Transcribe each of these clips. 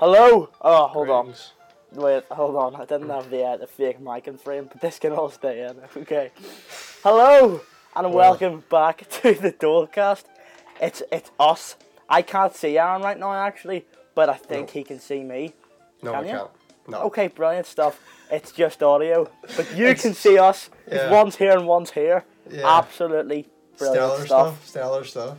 Hello. Oh, hold on. Wait, hold on. I didn't have the uh, the fake mic in frame, but this can all stay in. Okay. Hello and Well. welcome back to the Dolecast. It's it's us. I can't see Aaron right now actually, but I think No. he can see me. No, Can I you? can't. No. Okay, brilliant stuff. It's just audio, but you It's- can see us. yeah. One's here and one's here. Yeah. Absolutely brilliant Stellar stuff. stuff. Stellar stuff.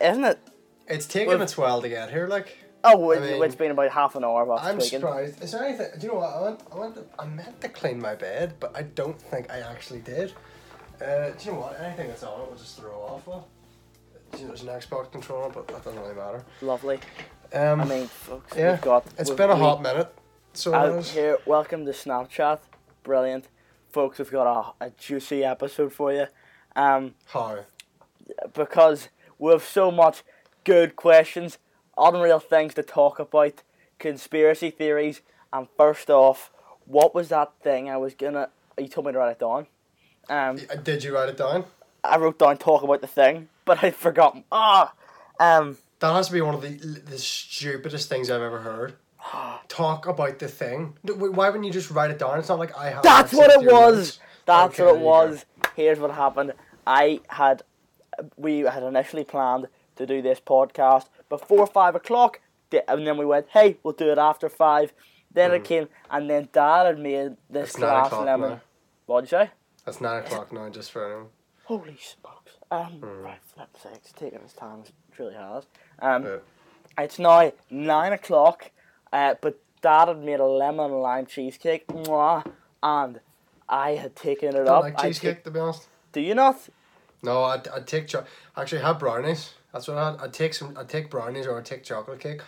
isn't it? It's taken its while to get here. Like, Oh, it, mean, it's been about half an hour I'm speaking. surprised. Is there anything? Do you know what? I went. I went. To, I meant to clean my bed, but I don't think I actually did. Uh, do you know what? Anything that's on it, we'll just throw off. Well, do you know, there's an Xbox controller, but that doesn't really matter. Lovely. Um, I mean, folks, yeah, we've got. it's we've- been a hot minute. So out here. Welcome to Snapchat. Brilliant, folks. We've got a, a juicy episode for you, um, How? because we have so much good questions, unreal things to talk about, conspiracy theories, and first off, what was that thing I was gonna? You told me to write it down. Um, Uh, Did you write it down? I wrote down talk about the thing, but I'd forgotten. Ah, um, That has to be one of the the stupidest things I've ever heard. Talk about the thing. Why wouldn't you just write it down? It's not like I have. That's what it was. That's Okay, what it you go. was. Here's what happened. I had, we had initially planned to do this podcast before five o'clock, and then we went, hey, we'll do it after five. Then it came, and then Dad had made this. It's glass lemon. What'd you say? That's nine o'clock now, just for anyone. Holy smokes! Um, Hmm. right, flip sakes, taking his time. It really has. Um, Yeah. it's now nine o'clock, uh, but Dad had made a lemon and lime cheesecake, mwah, and I had taken it I don't up. like I cheesecake, take- to be honest. do you not? No, I'd, I'd take cho- actually I had brownies. That's what I had. I'd take some. I'd take brownies or I'd take chocolate cake.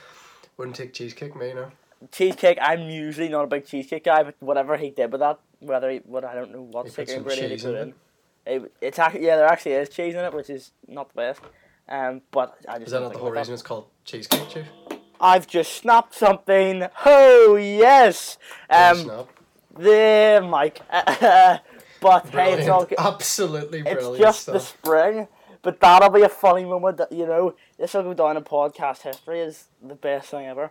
Wouldn't take cheesecake, me no. cheesecake. I'm usually not a big cheesecake guy, but whatever he did with that, whether he, what I don't know what He secret ingredient he put in in. It, it's actually yeah, there actually is cheese in it, which is not the best. Um, but I just Is that not the whole reason it's called cheesecake, Chief? I've just snapped something. Oh yes. Um, Snap. the mic. but hey, it's all Brilliant. good. Absolutely It's brilliant just the spring. But that'll be a funny moment that you know this will go down in podcast history as the best thing ever.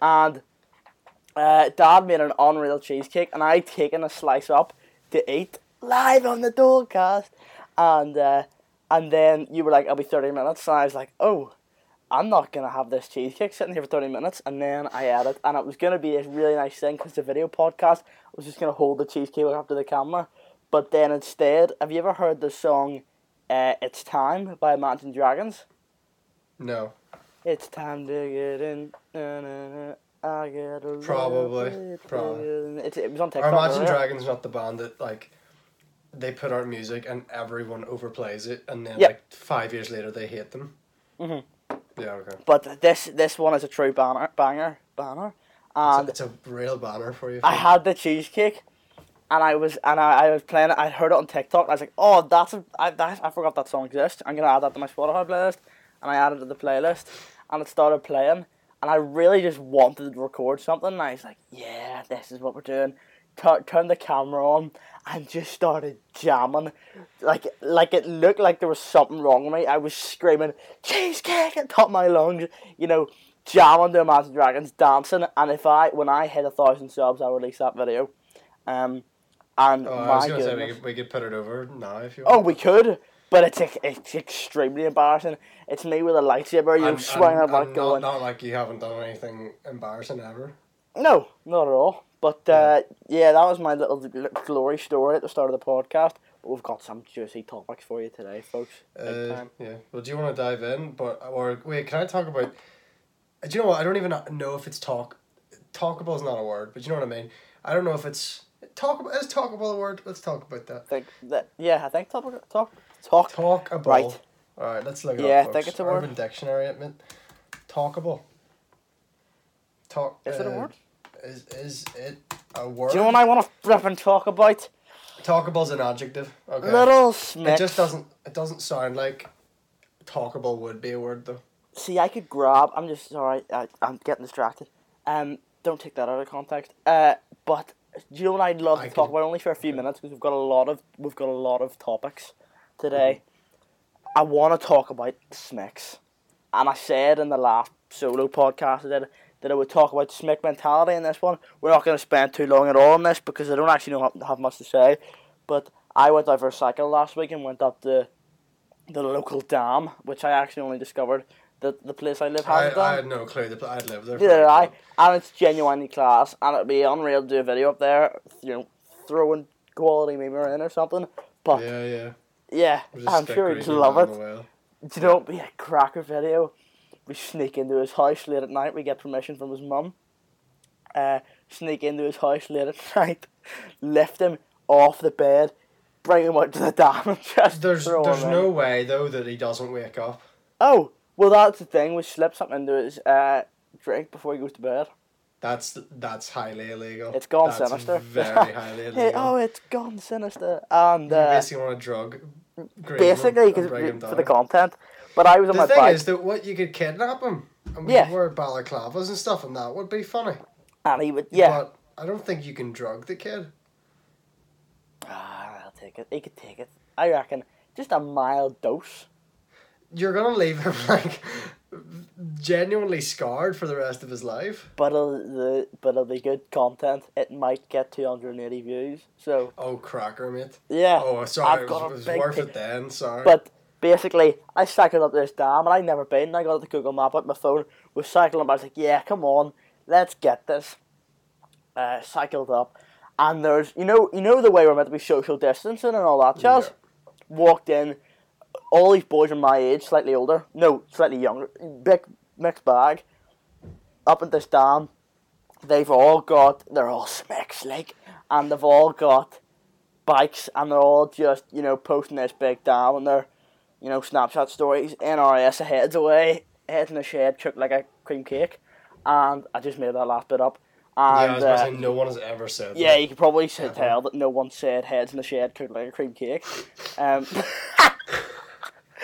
And uh, Dad made an unreal cheesecake, and I taken a slice up to eat live on the Dolecast. And uh, and then you were like, "I'll be thirty minutes," and I was like, "Oh." I'm not gonna have this cheesecake sitting here for thirty minutes, and then I added, and it was gonna be a really nice thing because the video podcast was just gonna hold the cheesecake up to the camera, but then instead, have you ever heard the song uh, "It's Time" by Imagine Dragons? No. It's time to get in. Na, na, na, I get a Probably, probably. It's, it was on TikTok. Imagine earlier. Dragons not the band that like they put out music and everyone overplays it and then Yep. like five years later they hate them. Mhm. Yeah, okay. But this this one is a true banner, banger, banner, It's and a, it's a real banner for you. I had the cheesecake, and I was and I, I was playing it. I heard it on TikTok. I was like, oh, that's a, I, that, I forgot that song exists. I'm gonna add that to my Spotify playlist, and I added it to the playlist, and it started playing. And I really just wanted to record something. And I was like, yeah, this is what we're doing. Tu- turned the camera on and just started jamming, like like it looked like there was something wrong with me. I was screaming cheesecake at top of my lungs, you know, jamming to Imagine Dragons, dancing. And if I when I hit a thousand subs, I'll release that video. Um, and Oh, I my was gonna say we goodness. could, we could put it over now if you Want. Oh, we could, but it's it's extremely embarrassing. It's me with a lightsaber, you swinging about going. Not, not like you haven't done anything embarrassing ever. No, not at all. But uh, yeah, that was my little glory story at the start of the podcast. But we've got some juicy topics for you today, folks. Uh, yeah. Well, do you want to dive in? But or wait, can I talk about? Do you know what? I don't even know if it's talk. Talkable is not a word, but you know what I mean. I don't know if it's talkable. talk about a word? Let's talk about that. Think that yeah, I think topic talk talk. talk about. Right. All right. Let's look it Yeah, I up. think it's a word. Urban Dictionary It meant Talkable. Talk. Is it a uh, word? Is is it a word? Do you know what I want to flipping talk about? Talkable is an adjective. Okay. Little It just doesn't. It doesn't sound like talkable would be a word though. See, I could grab. I'm just sorry. I, I'm getting distracted. Um, don't take that out of context. Uh, but do you know what I'd love I to talk about only for a few minutes because we've got a lot of we've got a lot of topics today. Mm-hmm. I want to talk about Smicks, and I said in the last solo podcast did that I would talk about Smick mentality in this one. We're not going to spend too long at all on this because I don't actually know have, have much to say. But I went out for a cycle last week and went up the the local dam, which I actually only discovered that the place I live I, has I dam. had no clue. The, I'd lived there. Neither did I, and it's genuinely class, and it'd be unreal to do a video up there, you know, throwing quality memer in or something. But yeah, Yeah, yeah. I'm sure he'd love it. Do you know it'd be a cracker video? We sneak into his house late at night. We get permission from his mum. Uh, sneak into his house late at night, lift him off the bed, bring him out to the dam, and just There's throw there's him in. no way though that he doesn't wake up. Oh, well, that's the thing. We slip something into his uh, drink before he goes to bed. That's that's highly illegal. It's gone That's sinister. Very highly illegal. Hey, oh, it's gone sinister. And you uh, basically want to drug. Basically, and cause him for the content. But I was on The my thing bike, is that what you could kidnap him and we Yeah. wear balaclavas and stuff, and that would be funny. and he would, yeah. But I don't think you can drug the kid. Ah, I'll take it. He could take it. I reckon just a mild dose. You're gonna leave him like genuinely scarred for the rest of his life. But it'll, the but it'll be good content. It might get two hundred and eighty views. So Oh, cracker, mate. yeah. Oh, sorry, I've it was, a it was worth it then. Sorry. But basically, I cycled up this dam, and I'd never been. I got the Google Map out my phone. Was cycling up. I was like, yeah, come on, let's get this. Uh, cycled up, and there's you know you know the way we're meant to be social distancing and all that jazz. Walked in, all these boys are my age, slightly older. No, slightly younger. Big mixed bag. Up at this dam, they've all got. They're all smicks like, and they've all got bikes, and they're all just you know posting this big dam and their, you know, Snapchat stories. NRS heads away, heads in the shed, cooked like a cream cake, and I just made that last bit up. yeah, I And was about uh, say no one has ever said. yeah, that. you could probably tell that no one said heads in the shed cooked like a cream cake. Um,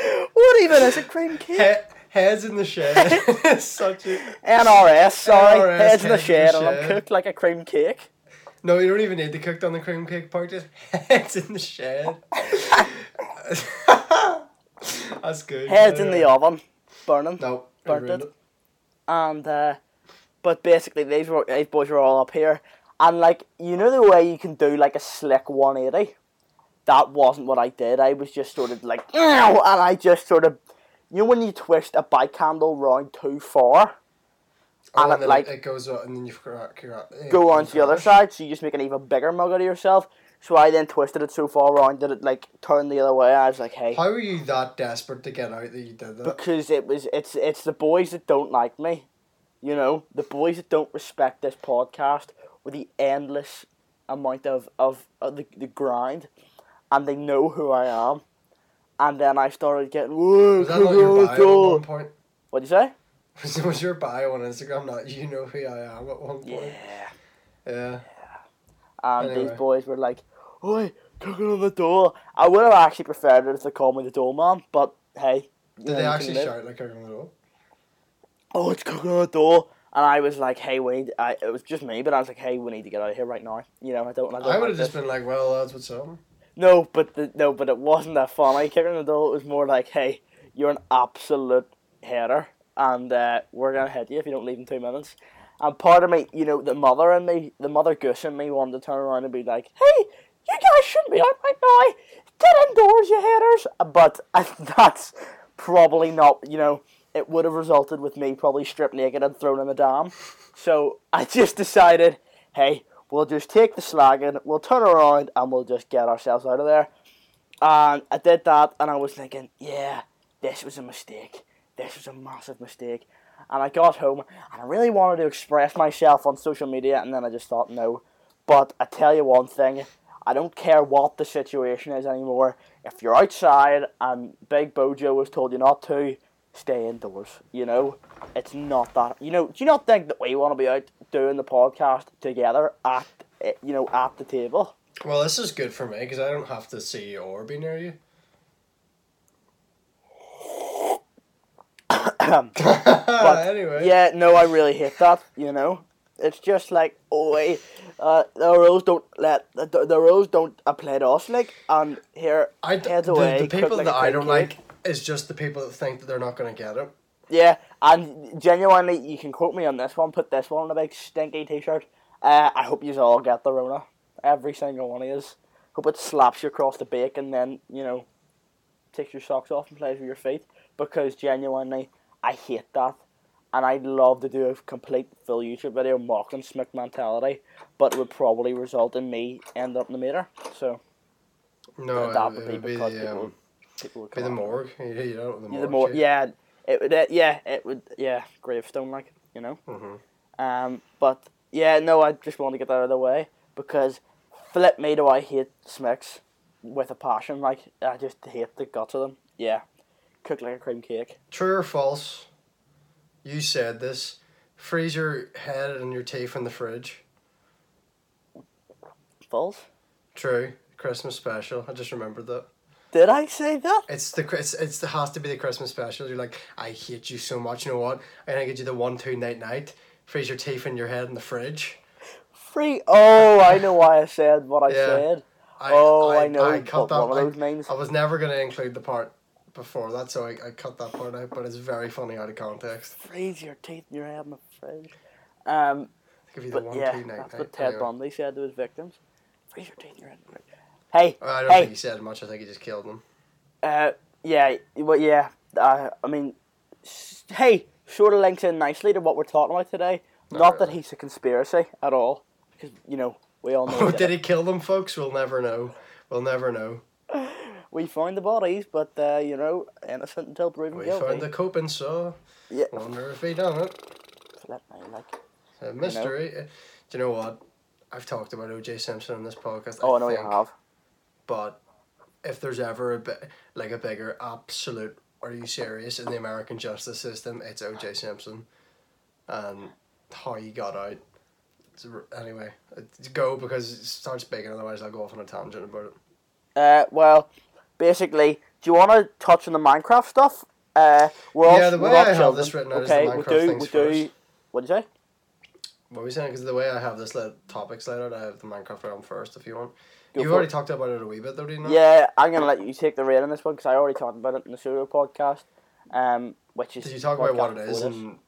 what even is a cream cake? He- heads in the shed. Such a NRS, sorry, NRS, heads in the heads in the shed, and I'm cooked like a cream cake. no. You don't even need to cook on the cream cake part. Just heads in the shed. That's good. Heads in the oven, burning. No, Burnt ruined it. and uh, but basically these were these boys were all up here, and like you know the way you can do like a slick one eighty, that wasn't what I did. I was just sort of like, and I just sort of, you know when you twist a bike handle round too far, Oh, and and it like it goes up, and then you go on to the other side, so you just make an even bigger mug out of yourself. So I then twisted it so far around that it like turned the other way. I was like, hey, How were you that desperate to get out that you did that? because it was it's it's the boys that don't like me, you know, the boys that don't respect this podcast with the endless amount of of, of the, the grind, and they know who I am, and then I started getting whoa, Was that not your bio at one point? What'd you say? Was, was your bio on Instagram not you know who I am at one point? Yeah. Yeah. And these boys were like, "Oi, cooking on the door." I would have actually preferred it if they called me the Doleman, but hey. Did they actually shout like knocking on the door? oh, it's cooking on the door. And I was like, hey, we need, I, it was just me, but I was like, hey, we need to get out of here right now. You know, I don't, I don't I would like have just this. been like, well, that's what's up? No, but the, no, but it wasn't that funny. Kicking the door, it was more like, hey, you're an absolute header, and uh, we're gonna hit you if you don't leave in two minutes. And part of me, you know, the mother and me, the mother goose and me, wanted to turn around and be like, hey, you guys shouldn't be out right now. Get indoors, you haters. But that's probably not, you know, it would have resulted with me probably stripped naked and thrown in the dam. So I just decided, hey, we'll just take the slagging, we'll turn around, and we'll just get ourselves out of there. And I did that, and I was thinking, yeah, this was a mistake. This was a massive mistake. And I got home, and I really wanted to express myself on social media, and then I just thought, no. But I tell you one thing, I don't care what the situation is anymore. If you're outside and Big Bojo has told you not to, stay indoors. You know, it's not that. You know, do you not think that we want to be out doing the podcast together at, eh, you know, at the table? Well, this is good for me because I don't have to see you or be near you. anyway. Yeah, no, I really hate that. You know, it's just like, oh, wait, uh, the rules don't let the, the rules don't apply to us. Like, and here, I d- heads the, away. the people cook that I don't cake. like is just the people that think that they're not going to get it. Yeah, and genuinely, you can quote me on this one. Put this one on a big stinky T-shirt. Uh, I hope you all get the Rona. Every single one of you. Hope it slaps you across the back and then you know takes your socks off and plays with your feet. Because genuinely, I hate that, and I'd love to do a complete full YouTube video mocking Smick mentality, but it would probably result in me end up in the meter. So No, that would be because the, people, um, people would be come the after me. morgue. You, know the Yeah, morgue. the shit. yeah, it would, uh, yeah, it would, yeah, gravestone like, you know. Mhm. Um, but yeah, no, I just want to get that out of the way because flip me do I hate Smicks with a passion. Like I just hate the guts of them. Yeah, cooked like a cream cake. True or false? You said this. Freeze your head and your teeth in the fridge. False. True. Christmas special. I just remembered that. Did I say that? It's the it's, it's the has to be the Christmas special. You're like, I hate you so much. You know what? I'm gonna get you the one two night night. Freeze your teeth in your head in the fridge. Free. Oh, I know why I said what I Yeah. said. I, oh, I, I, know. I cut that. one I, of those means. I was never gonna include the part before that, so I, I cut that part out. But it's very funny out of context. Freeze your teeth in your head in the fridge. Um, Give you the one yeah, two night that's night. what Ted Anyway. Bundy said to his victims. Freeze your teeth in your head. in the fridge. Hey, I don't hey, think he said much. I think he just killed them. Uh, yeah, well, yeah. Uh, I mean, s- hey, sort of links in nicely to what we're talking about today. Not Not that he's a conspiracy at all, because you know we all know. Oh, did he kill them, folks? We'll never know. We'll never know. We find the bodies, but uh, you know, innocent until proven We guilty. found the coping saw. Yeah, Wonder if he done it. Flip me, like. A mystery. Uh, Do you know what? I've talked about O.J. Simpson in this podcast. Oh, I know you have. But if there's ever a bit like a bigger absolute, are you serious in the American justice system? It's O.J. Simpson, and how he got out. It's Anyway, go because it starts speaking. Otherwise, I'll go off on a tangent about it. Uh, well, basically, do you want to touch on the Minecraft stuff? Uh, we're all, Yeah, the way all I have this written out is the okay, we Minecraft do, things we do. first. What'd you say? What were we saying? Because the way I have this let topics laid out, I have the Minecraft realm first. If you want, you've already talked about it a wee bit, though, didn't you? Yeah, I'm gonna let you take the rein on this one because I already talked about it in the pseudo podcast. Um, which is Did you talk about what it is this. and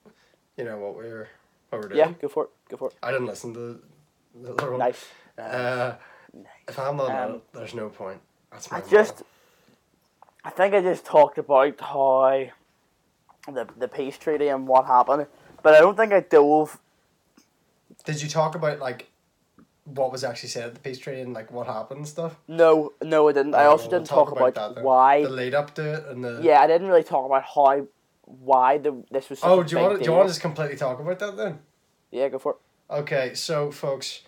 you know what we're what we're doing? Yeah, go for it. Go for it. I didn't listen to the other one. Nice. Uh, Uh, if I'm not Um, it, there's no point. That's my I just, I think I just talked about how the the peace treaty and what happened, but I don't think I dove. Did you talk about like what was actually said at the peace treaty and like what happened and stuff? No, no, I didn't. I Oh, also we'll didn't talk, about, that why. the lead up to it and the yeah, I didn't really talk about how, why the this was. Oh, a do you want to, do you want to just completely talk about that then? Yeah, go for it. Okay, so folks,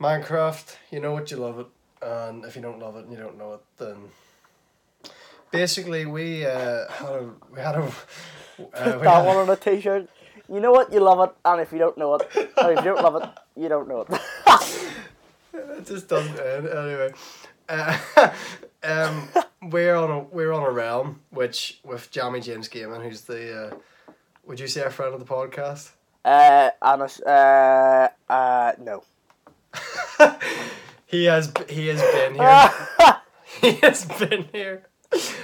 Minecraft, you know what you love it, and if you don't love it and you don't know it, then basically we uh, had a we had a uh, we that one on a t-shirt. You know what? You love it, and if you don't know it, or if you don't love it, you don't know it. it just doesn't end anyway. Uh, um, we're on a we're on a realm which with Jammy James Gaming, who's the uh, would you say a friend of the podcast? uh, it's, uh, uh, no. he has he has been here. he has been here.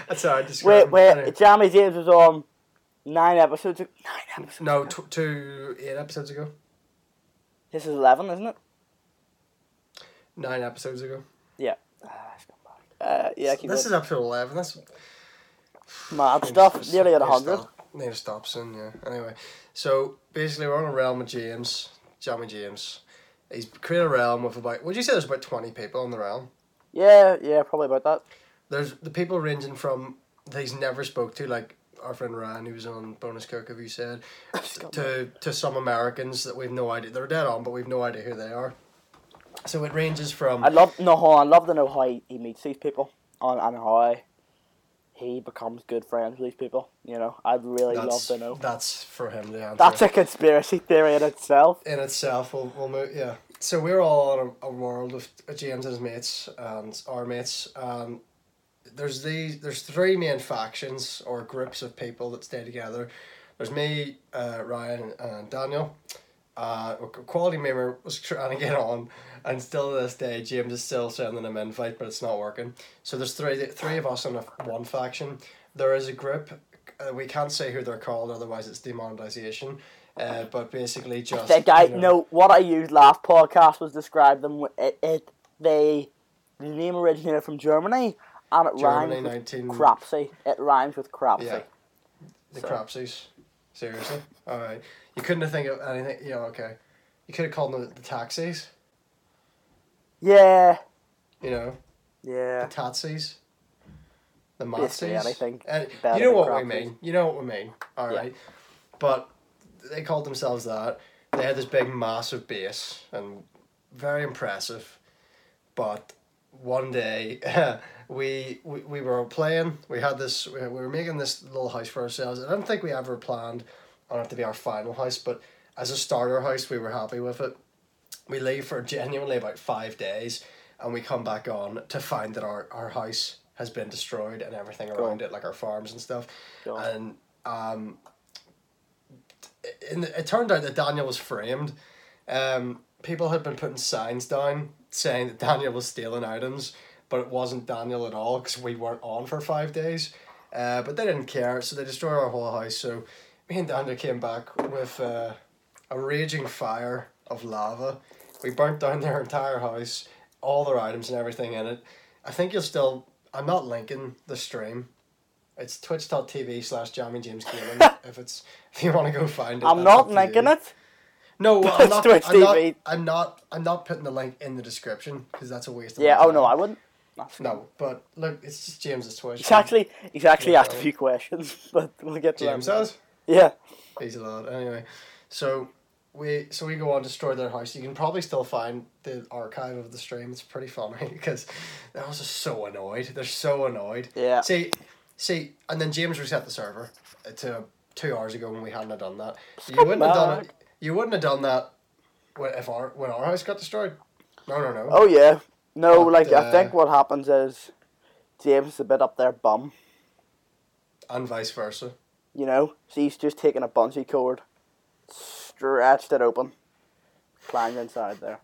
That's how I describe wait, wait. Anyway. Jammy James was on nine episodes. ag- Nine episodes. No, ago. t- two eight episodes ago. This is eleven, isn't it? Nine episodes ago. Yeah. Ah, scumbag. Uh, yeah, keep this going. is episode eleven. That's mad stuff. Nearly at need hundred. stop- Need to stop soon, yeah. Anyway, so basically we're on a realm with James, Jammy James. He's created a realm with about. Would you say there's about twenty people on the realm? Yeah, yeah, probably about that. There's the people ranging from that he's never spoke to, like our friend Ryan, who was on Bonus Cook, have you said, to to some Americans that we've no idea. They're dead on, but we've no idea who they are. So it ranges from. I'd love no, hold on, I'd love to know how he, he meets these people, and, and how he becomes good friends with these people. You know, I'd really love to know. That's for him to answer. That's a conspiracy theory in itself. in itself will will move yeah so we're all on a, a world of james and his mates and our mates um there's these there's three main factions or groups of people that stay together there's me uh ryan and daniel uh quality member was trying to get on and still to this day james is still sending him invite but it's not working so there's three three of us in a, one faction there is a group uh, we can't say who they're called, otherwise it's demonetization. Uh, but basically, just The guy, you know, no, what I used last podcast was describe them. It, it they the name originated from Germany, and it Germany rhymes with nineteen crapsy. It rhymes with crapsy. Yeah. the So- crapsies. Seriously, all right. You couldn't have think of anything. You know, okay. You could have called them the taxis. Yeah, You know, yeah. the tatsies. The Basically anything uh, And you know what we mean. You know what we mean. All Yeah. right. But they called themselves that. They had this big, massive base and very impressive. But one day, we, we we were playing. We had this. We were making this little house for ourselves. I don't think we ever planned on it to be our final house, but as a starter house, we were happy with it. We leave for genuinely about five days, and we come back on to find that our, our house has been destroyed and everything around it, like our farms and stuff. And um, in the, it turned out that Daniel was framed. Um, people had been putting signs down saying that Daniel was stealing items, but it wasn't Daniel at all because we weren't on for five days. Uh, but they didn't care, so they destroyed our whole house. So me and Daniel came back with uh, a raging fire of lava. We burnt down their entire house, all their items and everything in it. I think you'll still. I'm not linking the stream. It's twitch.tv slash Jammy James Gaming. if it's if you want to go find it. I'm not linking it. No, well, I'm not, Twitch I'm not. I'm not. I'm not putting the link in the description because that's a waste of. Yeah. Oh no. I wouldn't. That's No, but look, it's just James's Twitch. He's actually he's actually Yeah, asked a few questions, but we'll get to James that. has. Yeah. He's a lad. Anyway, so we so we go on to destroy their house. You can probably still find the archive of the stream. It's pretty funny because they was just so annoyed. They're so annoyed. Yeah. See, see, and then James reset the server uh, to two hours ago when we hadn't have done that. You wouldn't have done it. You wouldn't have done that when if our when our house got destroyed. No, no, no. Oh yeah. No, But, like I uh, think what happens is James is a bit up there bum, And vice versa. you know. So he's just taking a bungee cord, stretched it open, climbed inside there.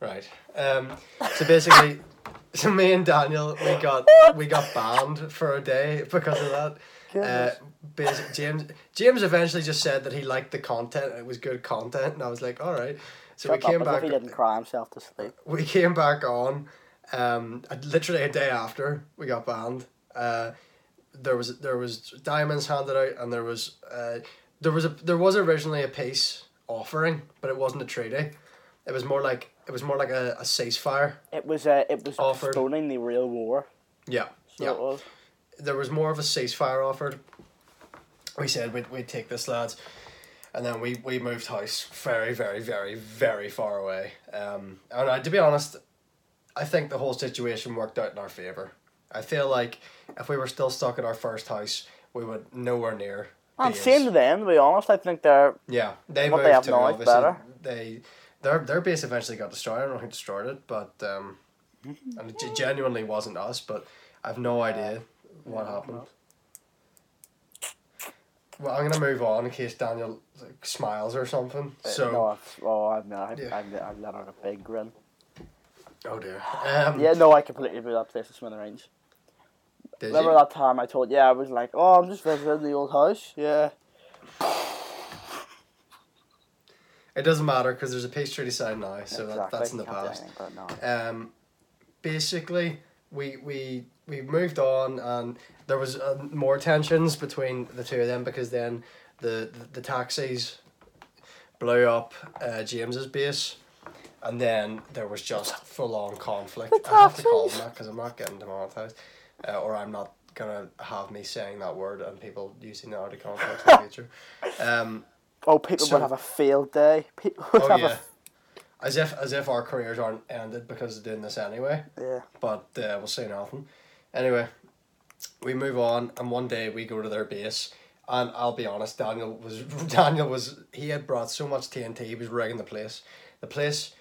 Right. Um. So basically, so me and Daniel we got we got banned for a day because of that. Uh, basic, James James eventually just said that he liked the content. It was good content, and I was like, all right. So Shut we came up, back. if he didn't cry himself to sleep. We came back on. Um, literally a day after we got banned. Uh, there was there was diamonds handed out, and there was uh, there was a there was originally a peace offering, but it wasn't a treaty. It was more like it was more like a, a ceasefire. It was uh, it was Offered. postponing the real war. Yeah, So yeah. was. there was more of a ceasefire offered. We said we'd, we'd take this, lads. And then we, we moved house very, very, very, very far away. Um, and I, to be honest, I think the whole situation worked out in our favour. I feel like if we were still stuck at our first house, we would nowhere near. And base. same to them, to be honest. I think they're Yeah, they what they have now is obviously, better. they their their base eventually got destroyed. I don't know who destroyed it, but um, and it genuinely wasn't us. But I've no idea what happened. Well, I'm gonna move on in case Daniel like, smiles or something. uh, So, no, I've, oh, I've, I've, Yeah. I've let out a big grin. oh dear. Um, Yeah, no, I completely blew that place to smithereens. Remember that time I told you I was like, oh, I'm just visiting the old house? Yeah. It doesn't matter because there's a peace treaty signed now, so that, that's in the past. anything um, basically we we we moved on and there was uh, more tensions between the two of them because then the the, the taxis blew up uh, James's base and then there was just full on conflict. The I have to call them that because I'm not getting demonetized, uh, or I'm not gonna have me saying that word and people using that out of context in the future. Um, Oh, people so- would have a field day. People would oh have yeah, as if as if our careers aren't ended because of doing this anyway yeah. but uh, we'll say nothing. Anyway, we move on, and one day we go to their base, and I'll be honest, Daniel was Daniel was he had brought so much TNT, he was rigging the place. The place,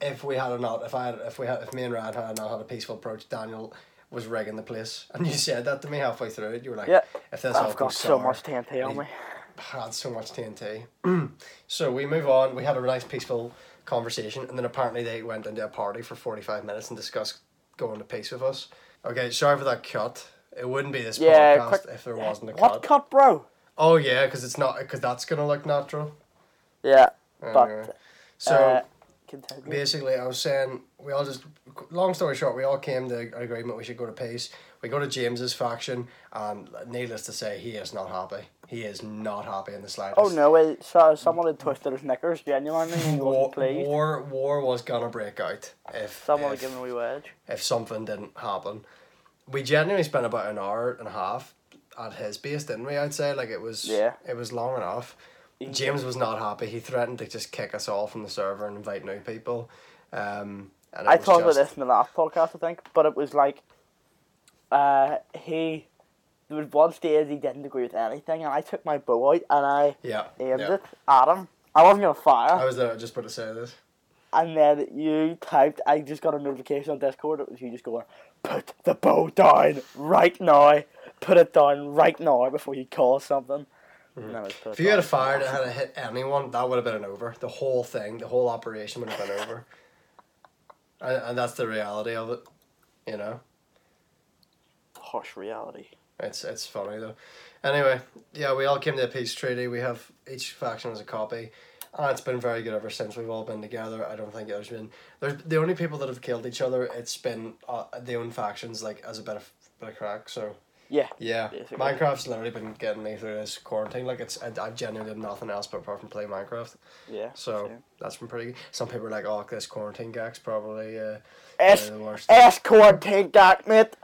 if we had not, if I had, if we had, if me and Ryan had not had a peaceful approach, Daniel was rigging the place, and you said that to me halfway through it. You were like, Yeah. if this I've got goes so sour, much TNT on me. had so much TNT. so we move on. We had a nice peaceful conversation, and then apparently they went into a party for forty five minutes and discussed going to peace with us. Okay, sorry for that cut. It wouldn't be this Yeah, podcast quick- if there wasn't a What cut. What cut, bro? Oh yeah, because it's not because that's gonna look natural. Yeah, Anyway. but so uh, continue. basically, I was saying we all just. Long story short, we all came to an agreement we should go to peace. We go to James's faction, and needless to say, he is not happy. He is not happy in the slightest. Oh no! It, so someone had twisted his knickers genuinely, and he War, wasn't pleased. war, war was gonna break out if Someone had if, given a wee wedge. if something didn't happen. We genuinely spent about an hour and a half at his base, didn't we? I'd say like it was. Yeah. It was long enough. James was not happy. He threatened to just kick us all from the server and invite new people. Um, and I talked about this in the last podcast, I think, but it was like, uh, he. There was one stage he didn't agree with anything, and I took my bow out and I Yeah. aimed yeah. it at him. I wasn't gonna fire, I was there just about to say this. and then you typed. I just got a notification on Discord. It was you just going, "Put the bow down right now. Put it down right now before you call something." And then I just put it Mm-hmm. If you had a down. fire that had hit anyone, that would have been an over. The whole thing, the whole operation would have been over. And, and that's the reality of it, you know. harsh reality. It's it's funny though. Anyway, yeah, we all came to a peace treaty. We have each faction has a copy, and it's been very good ever since. We've all been together. I don't think there's been there's the only people that have killed each other. It's been uh, their own factions, like as a bit of bit of crack. So Yeah. yeah, Basically. Minecraft's literally been getting me through this quarantine. Like it's I, I genuinely did nothing else but apart from play Minecraft. Yeah. So same. that's been pretty good. Some people are like, oh, this quarantine gag's probably uh, S the worst. S quarantine gag, mate.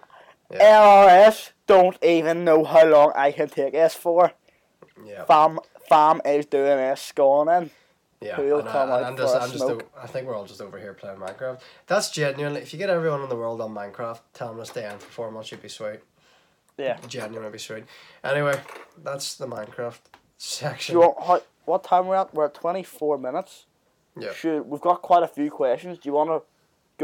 Yeah. LRS don't even know how long I can take S for. yeah. Fam, fam is doing S scorning. Yeah, and, I, come and out I'm just, a I'm just, o- I think we're all just over here playing Minecraft. That's genuinely, if you get everyone in the world on Minecraft, tell them to stay in for four months, you'd be sweet. Yeah. Genuinely be sweet. Anyway, that's the Minecraft Do section. you want, how, what time we're at? We're at 24 minutes. Yeah. Should, we've got quite a few questions. Do you want to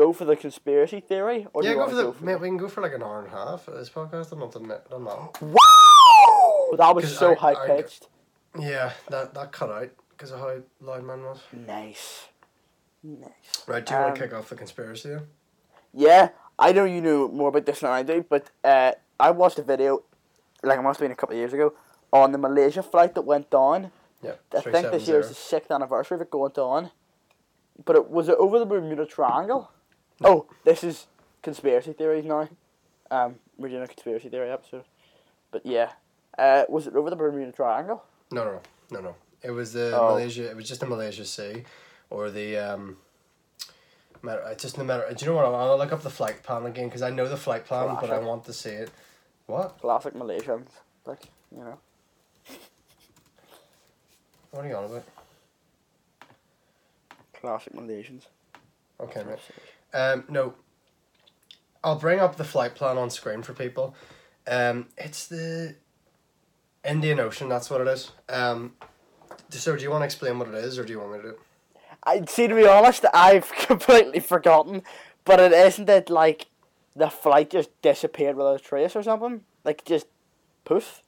go for the conspiracy theory? Or do yeah, you go for the, go for mate, we can go for like an hour and a half of this podcast. I'm not I'm not. Wow! That was so high pitched. Yeah, that, that cut out because of how loud man was. Nice. Nice. Right, do you want Um, to kick off the conspiracy then? Yeah, I know you knew more about this than I do, but uh, I watched a video, like it must have been a couple of years ago, on the Malaysia flight that went down. Yeah, I think this year is the sixth anniversary of it going down. But it was it over the Bermuda Triangle? Oh, this is conspiracy theories now. Um, we're doing a conspiracy theory episode. But yeah, uh, was it over the Bermuda Triangle? No, no, no, no. It was the Oh. Malaysia. It was just the Malaysia Sea, or the um. Matter, it's just no matter. Do you know what? I'll look up the flight plan again because I know the flight plan, but I want to see it. What? Classic Malaysians, like you know. What are you on about? Classic Malaysians. Okay, mate. Um, no. I'll bring up the flight plan on screen for people. Um, it's the Indian Ocean. That's what it is. Um, so do you want to explain what it is, or do you want me to do it? I see. To be honest, I've completely forgotten. But it isn't it like the flight just disappeared without a trace or something? Like just poof.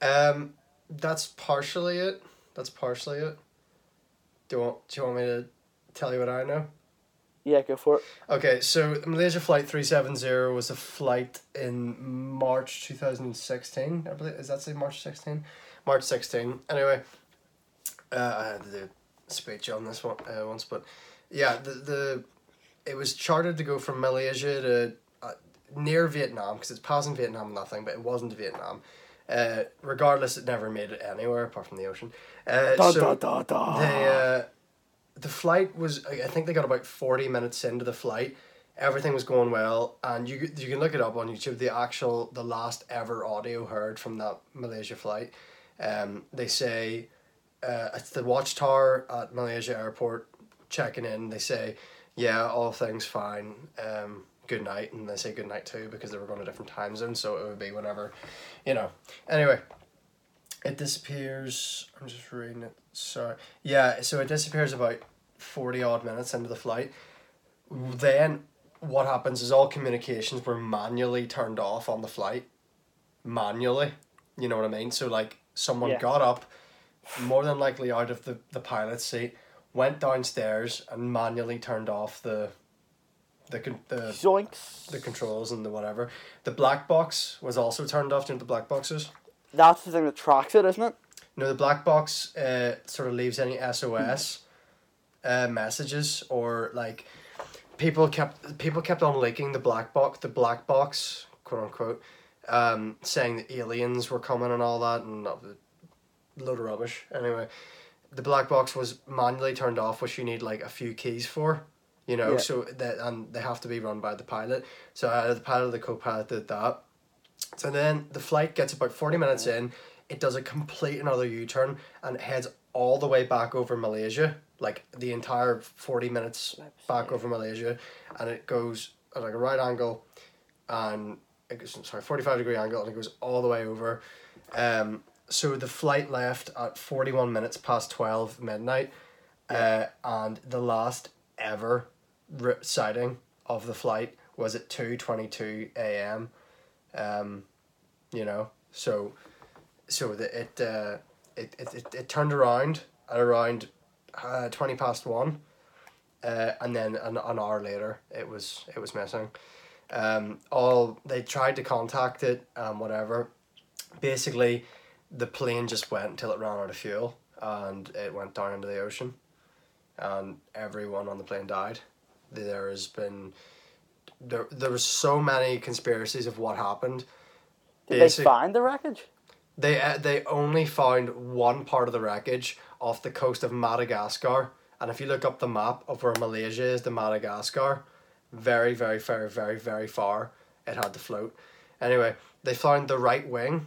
Um, that's partially it. That's partially it. Do you want Do you want me to tell you what I know? Yeah, go for it. Okay, so Malaysia Flight three seven zero was a flight in March two thousand sixteen. I believe is that say March sixteen, March sixteen. Anyway, uh, I had to do speech on this one uh, once, but yeah, the the it was chartered to go from Malaysia to uh, near Vietnam because it's passing Vietnam and nothing, but it wasn't Vietnam. Uh, regardless, it never made it anywhere apart from the ocean. Uh, Da, so da, da, da. they uh, the flight was I I think they got about forty minutes into the flight. Everything was going well, and you you can look it up on YouTube. The actual the last ever audio heard from that Malaysia flight, um, they say, uh, it's the watchtower at Malaysia airport checking in. They say, yeah, all things fine. Um, good night, and they say good night too because they were going to different time zones, so it would be whenever, you know. Anyway, it disappears. I'm just reading it. Sorry. Yeah, so it disappears about 40 odd minutes into the flight. Then what happens is all communications were manually turned off on the flight. Manually. You know what I mean? So, like, someone Yeah. got up, more than likely out of the, the pilot's seat, went downstairs and manually turned off the the con- the Zoinks. the controls and the whatever. The black box was also turned off. Do you know what the black boxes? That's the thing that tracks it, isn't it? No, the black box uh, sort of leaves any SOS uh, messages or like people kept people kept on leaking the black box the black box quote unquote um, saying that aliens were coming and all that and load of rubbish. Anyway, the black box was manually turned off, which you need like a few keys for. You know, Yeah. so that and they have to be run by the pilot. So uh, the pilot, the co-pilot did that. So then the flight gets about forty minutes in. It does a complete another U turn and heads all the way back over Malaysia, like the entire forty minutes back over Malaysia, and it goes at like a right angle, and it goes sorry forty five degree angle, and it goes all the way over. Um, so the flight left at forty one minutes past twelve midnight, uh, and the last ever sighting of the flight was at two twenty two a.m. Um, you know, so so the, it, uh, it, it, it, it turned around at around uh, 20 past one uh, and then an, an hour later it was it was missing um, all they tried to contact it um, whatever basically the plane just went until it ran out of fuel and it went down into the ocean and everyone on the plane died there has been there, there was so many conspiracies of what happened Did Basic- they find the wreckage? they uh, they only found one part of the wreckage off the coast of Madagascar, and if you look up the map of where Malaysia is to Madagascar, very very very very very far it had to float. Anyway, they found the right wing,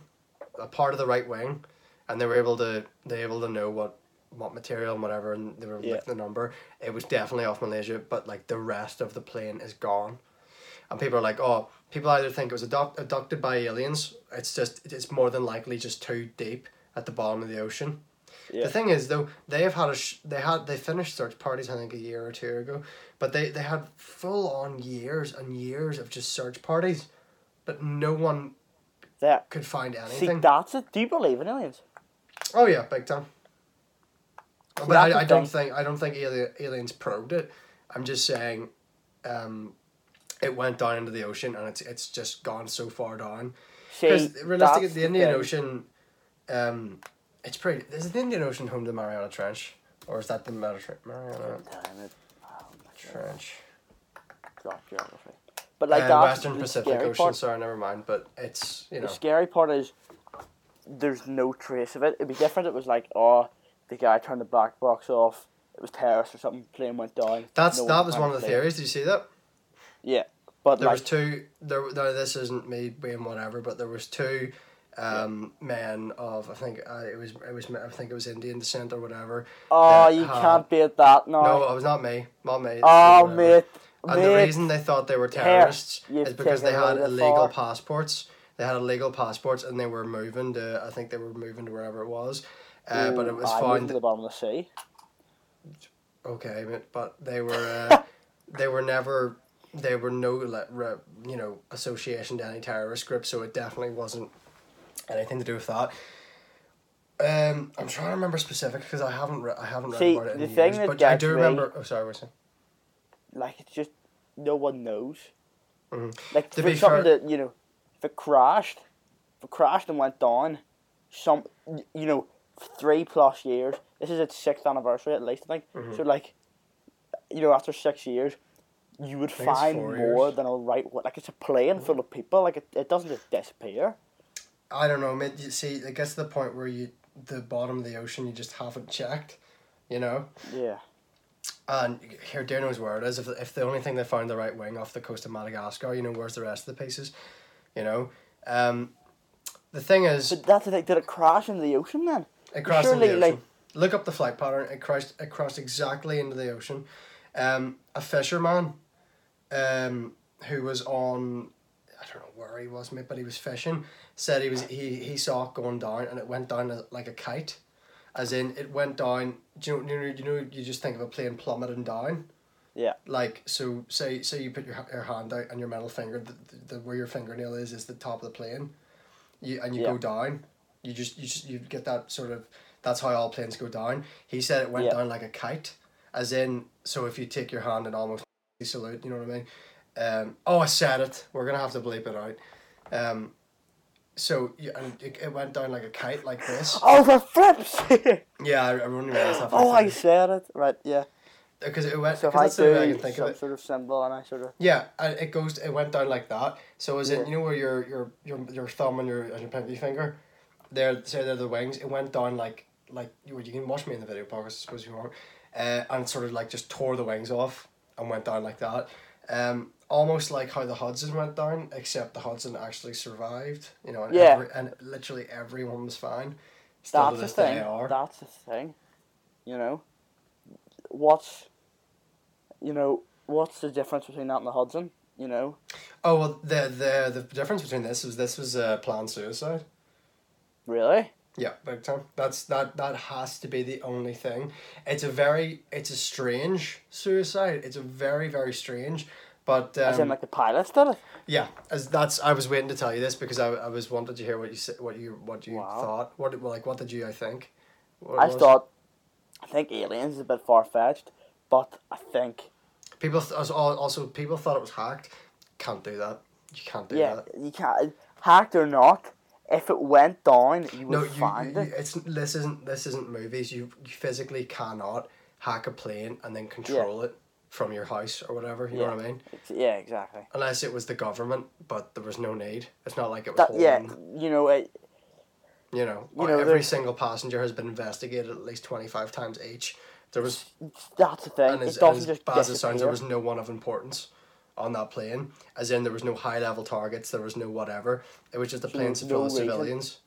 a part of the right wing, and they were able to they able to know what what material and whatever, and they were Yeah. the number. It was definitely off Malaysia, but like the rest of the plane is gone and people are like, oh, people either think it was abduct- abducted by aliens. It's just it's more than likely just too deep at the bottom of the ocean. Yeah. The thing is, though, they have had a sh- they had they finished search parties I think a year or two ago, but they they had full on years and years of just search parties, but no one That could find see, anything. that's it. Do you believe in aliens? oh yeah, big time. But I, I don't think I don't think aliens probed it. I'm just saying, um, it went down into the ocean and it's it's just gone so far down. See, Because realistically, the Indian thing. Ocean, um, it's pretty. Is the Indian Ocean home to the Mariana Trench, or is that the Mariana it. Oh, Trench? Drop geography. But like that's Western Pacific scary Ocean. part. Sorry, never mind. But it's you know. The scary part is there's no trace of it. It'd be different. It was like, oh, the guy turned the black box off. It was terrorist or something. Plane went down. That's no that was one of the plane. theories. Did you see that? Yeah, but There like, was two. There, no, this isn't me being whatever, but there was two, um, men of I think uh, it was it was I think it was Indian descent or whatever. oh, you had- can't beat that No, No, it was not me. Not me. oh, mate, And the reason they thought they were terrorists is because they had illegal passports. They had illegal passports and they were moving to. I think they were moving to wherever it was. Uh, but it was I found to the bottom of the sea. okay, mate, but they were uh, they were never they were no you know association to any terrorist group, so it definitely wasn't anything to do with that. Um, I'm trying to remember specific because I haven't re- I haven't read See, about it in the years, thing that but I do me- remember. Oh, sorry, what's it? Like it's just no one knows. Mhm. Like To for something fair- that you know, if it crashed, if it crashed and went down, some you know, three plus years. This is its sixth anniversary at least, I think. Mm-hmm. So like, you know, after six years, you would find more years. than a right. What like it's a plane full of people. Like it, it doesn't just disappear. I don't know, mate. You see, it gets to the point where you the bottom of the ocean you just haven't checked, you know. Yeah. And here, dear knows where it is. If if the only thing they found the right wing off the coast of Madagascar, you know, where's the rest of the pieces, you know. Um, the thing is, But that's the thing. Did it crash into the ocean then? it into surely, the like- Look up the flight pattern. It crashed, It crossed exactly into the ocean. Um, a fisherman, um, who was on, I don't know where he was, mate, but he was fishing. Said he was he he saw it going down, and it went down like a kite, as in it went down. Do you know you know you know you just think of a plane plummeting down. Yeah. Like so, say say you put your your hand out and your middle finger, the, the, the where your fingernail is is the top of the plane, you and you Yeah. go down. You just you just you get that sort of that's how all planes go down. He said it went Yeah. down like a kite, as in so if you take your hand and almost salute, you know what I mean. Um, oh, I said it. We're gonna have to bleep it out. Um, so yeah, and it, it went down like a kite, like this. Oh, for flips! Yeah, I, I only realized that. oh, I said it. Right, yeah. because it went. So if I way I do can think some of it. sort of symbol and I sort of. Yeah, and it goes. It went down like that. So is Yeah. it you know where your your your your thumb and your and your pinky finger, there say they're the wings. It went down like like you you can watch me in the video podcast. I suppose you want, uh, and sort of like just tore the wings off and went down like that. Um, almost like how the Hudson went down, except the Hudson actually survived. You know, and Yeah. every, and literally everyone was fine. Still That's the thing. are. That's the thing. You know? What's. You know, what's the difference between that and the Hudson? You know? Oh well, the the the difference between this was this was a planned suicide. Really? Yeah, big time. That's that that has to be the only thing. It's a very it's a strange suicide. It's a very very strange, but As in, um, like, the pilots did it? yeah, as that's I was waiting to tell you this because I, I was wanted to hear what you said what you what you Wow. thought what like what did you I think. What I thought. I think aliens is a bit far fetched, but I think. people th- also people thought it was hacked. Can't do that. You can't do Yeah, that. you can't. Hacked or not, if it went down, you would No, you, find you, it. you it's this isn't this isn't movies. You, you physically cannot hack a plane and then control it from your house or whatever. You Yeah. know what I mean? Yeah, exactly. Unless it was the government, but there was no need. It's not like it was That, yeah, you know, it, you know, You know, every single passenger has been investigated at least 25 times each. There was, that's the thing. and as, it doesn't as just bad as it sounds, there was no one of importance on that plane. As in, there was no high level targets, there was no whatever. It was just a plane full no of civilians.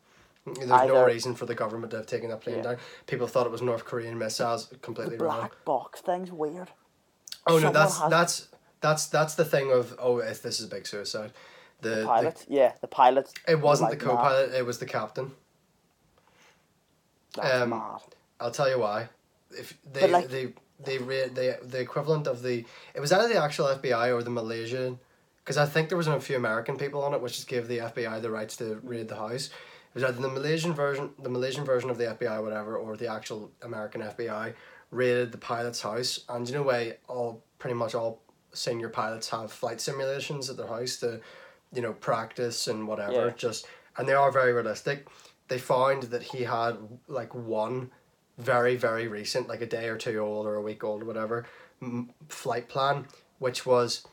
There's no reason for the government to have taken that plane Yeah. down. People thought it was North Korean missiles, The completely black wrong. box thing's weird. Oh no, that's has- that's that's that's the thing of oh, if this is a big suicide. The, The the pilot, yeah, the pilot. it wasn't like the co-pilot; it was the captain. That's um, mad. I'll tell you why. If they like- they they they the equivalent of the it was either the actual FBI or the Malaysian, because I think there was a few American people on it, which just gave the FBI the rights to raid the house. It was either the Malaysian version, the Malaysian version of the FBI, or whatever, or the actual American FBI raided the pilot's house. And you know, way all pretty much all senior pilots have flight simulations at their house to, you know, practice and whatever. Yeah. Just and they are very realistic. They found that he had like one very very recent, like a day or two old or a week old or whatever, m- flight plan, which was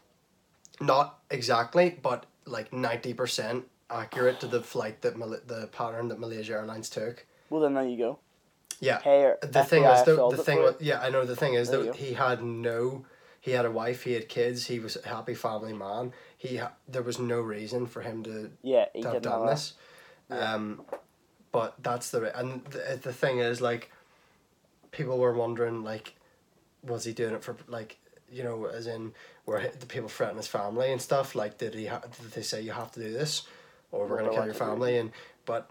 not exactly, but like ninety percent accurate to the flight that Mal- the pattern that Malaysia Airlines took. Well, then there you go. Yeah. Hey, The thing is, the, the thing was, yeah, I know. The thing is that he had no, he had a wife, he had kids, he was a happy family man. He ha- there was no reason for him to Yeah, he to have done this. Um, but that's the and the, the thing is like, people were wondering like, was he doing it for like you know as in were the people threatening his family and stuff like did he ha- did they say you have to do this, or we're gonna kill your want to do. family and but.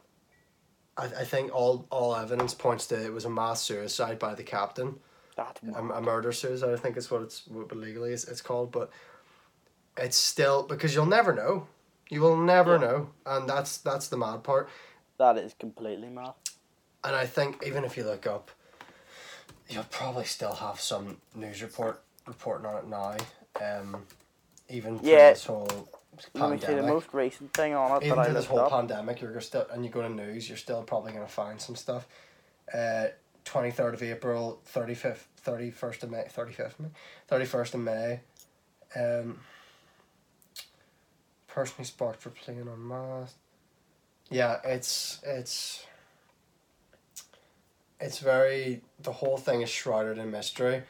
I, I think all, all evidence points to it was a mass suicide by the captain That's a, a murder suicide. I think is what it's what legally it's, it's called, but it's still because you'll never know. You will never Yeah. know, and that's that's the mad part. That is completely mad. And I think even if you look up, you'll probably still have some news report reporting on it now. Um, even Yeah. this whole Let me see the most recent thing on it Even that this whole up. pandemic, you're still and you go to news, you're still probably gonna find some stuff. Uh, twenty third of April, thirty fifth, thirty first of May, thirty fifth May, thirty first of May. Um, person who sparked for playing on mass. Yeah, it's it's. It's very the whole thing is shrouded in mystery,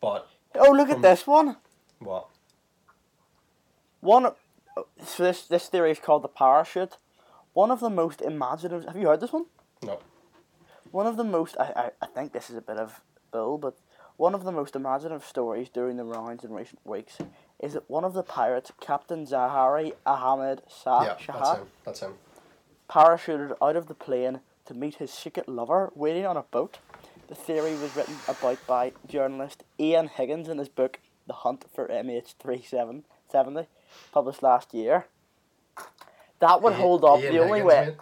but Oh, look at this one. what? One. So this this theory is called the parachute. One of the most imaginative. Have you heard this one? No. One of the most. I, I, I think this is a bit of bull, but one of the most imaginative stories during the rounds in recent weeks is that one of the pirates, Captain Zaharie Ahmad Shah, Yeah, that's him. That's him. parachuted out of the plane to meet his secret lover waiting on a boat. The theory was written about by journalist Ean Higgins in his book The Hunt for MH370, published last year. That would hold up. Ian the only Higgins, way,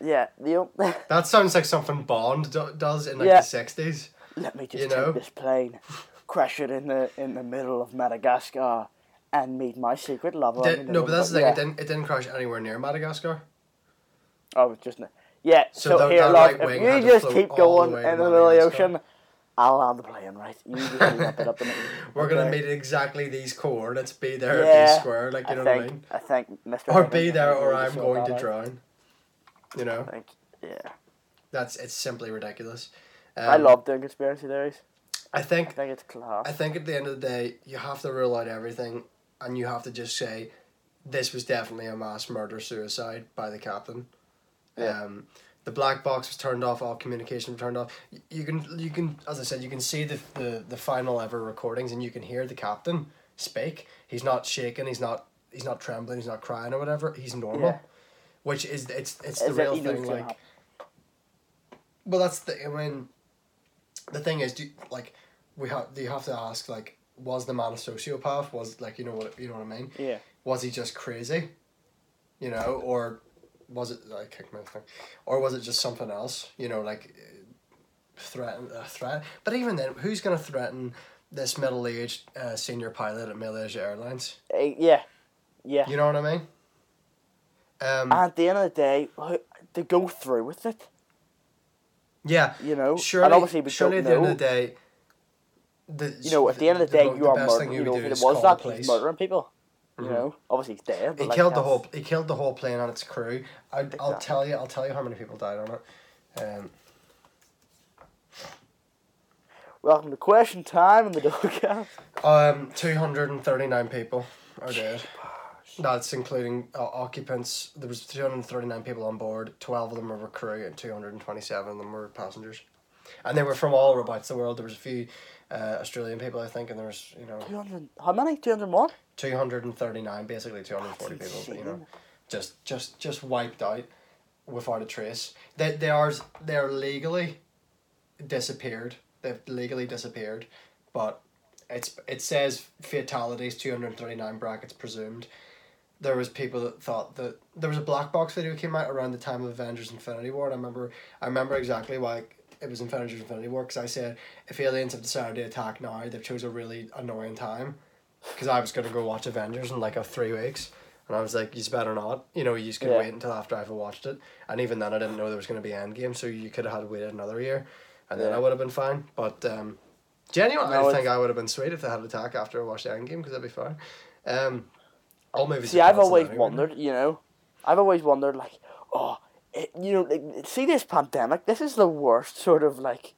yeah. The o- That sounds like something Bond do- does in like Yeah. the sixties. let me just You take know? this plane, crash it in the in the middle of Madagascar, and meet my secret lover. Did- no, but that's the thing. yeah. It didn't. It didn't crash anywhere near Madagascar. Oh, just yeah. So So, here, love, right if you just keep all the going in the middle of the ocean, I'll land the plane, right? You just that up. We're gonna meet exactly these coordinates. Be there, be Yeah, square. Like you I know think, what I mean. I think Mr. Or be there, or I'm going to out. drown. You know, I think, yeah. that's it's simply ridiculous. Um, I love doing conspiracy theories. I think. I think it's class. I think at the end of the day, you have to rule out everything, and you have to just say, this was definitely a mass murder suicide by the captain. Yeah. Um, the black box was turned off. All communication was turned off. You can you can as I said, you can see the the, the final ever recordings, and you can hear the captain speak. He's not shaking. He's not he's not trembling. He's not crying or whatever. He's normal. Yeah. Which is it's it's Is the real thing. Like well, that's the I mean, the thing is, do you- like, we have Do you have to ask like, was the man a sociopath? Was like you know what you know what I mean? Yeah. Was he just crazy? You know, or was it like kick my thing, or was it just something else? You know, like uh, threaten a threat. But even then, who's gonna threaten this middle aged uh, senior pilot at Malaysia Airlines? Eh, yeah. Yeah. You know what I mean? Um, At the end of the day, to go through with it, yeah. you know, Surely, and obviously we surely at the end of the day, the, you know, at the end of the day, the you are murdering. you You know, if it was that, the he's murdering people. You Mhm. know, obviously he's dead. But He like, killed the that's- whole. He killed the whole plane and its crew. I, I'll tell you. I'll tell you how many people died on it. Um, Welcome to question time in the Dolecast. um, two hundred and thirty nine people are dead. That's including uh, occupants. There was two hundred and thirty nine people on board. Twelve of them were crew, and two hundred and twenty seven of them were passengers. And they were from all about the world. There was a few uh, Australian people, I think, and there was you know 200, how many? Two hundred 201? Two hundred and thirty nine, basically two hundred forty people. You know, just just just wiped out without a trace. They they are they are legally disappeared. They've legally disappeared, but it's it says fatalities two hundred thirty nine brackets presumed. There was people that thought that there was a black box video came out around the time of Avengers Infinity War. And I remember I remember exactly why it was Avengers Infinity War because I said if aliens have decided to attack now, they've chose a really annoying time. Because I was gonna go watch Avengers in like a three weeks. And I was like, you better not. You know, you just could Yeah. wait until after I've watched it. And even then, I didn't know there was going to be Endgame, so you could have had waited another year, and then I would have been fine. But um, genuinely, No, I think I would have been sweet if they had an attack after I watched Endgame, because that'd be fine. Um, all movies. See, I've always anyway. wondered, you know, I've always wondered, like, oh, it, you know, like, see this pandemic, this is the worst sort of, like,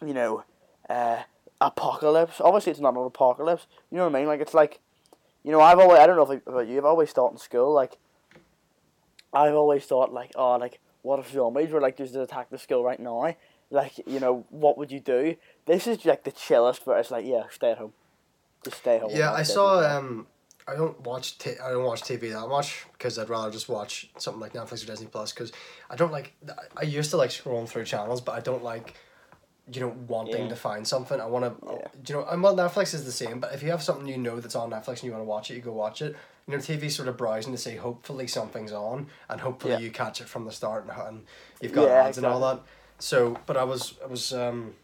you know, uh, apocalypse. Obviously, it's not an apocalypse. You know what I mean? Like, it's like, you know, I've always, I don't know if about you, I've always thought in school, like, I've always thought, like, oh, like, what if zombies were, like, just to attack the school right now? Like, you know, what would you do? This is, like, the chillest, but it's like, yeah, stay at home. Just stay home. Yeah, I saw. Um, I don't watch. T- I don't watch TV that much because I'd rather just watch something like Netflix or Disney Plus because I don't like. I used to like scrolling through channels, but I don't like. You know, wanting Yeah. to find something. I want to. Yeah. You know, and well, Netflix is the same. But if you have something you know that's on Netflix and you want to watch it, you go watch it. You know, TV sort of browsing to say hopefully something's on, and hopefully Yeah. you catch it from the start, and, and you've got ads and all that. So, but I was, I was, um,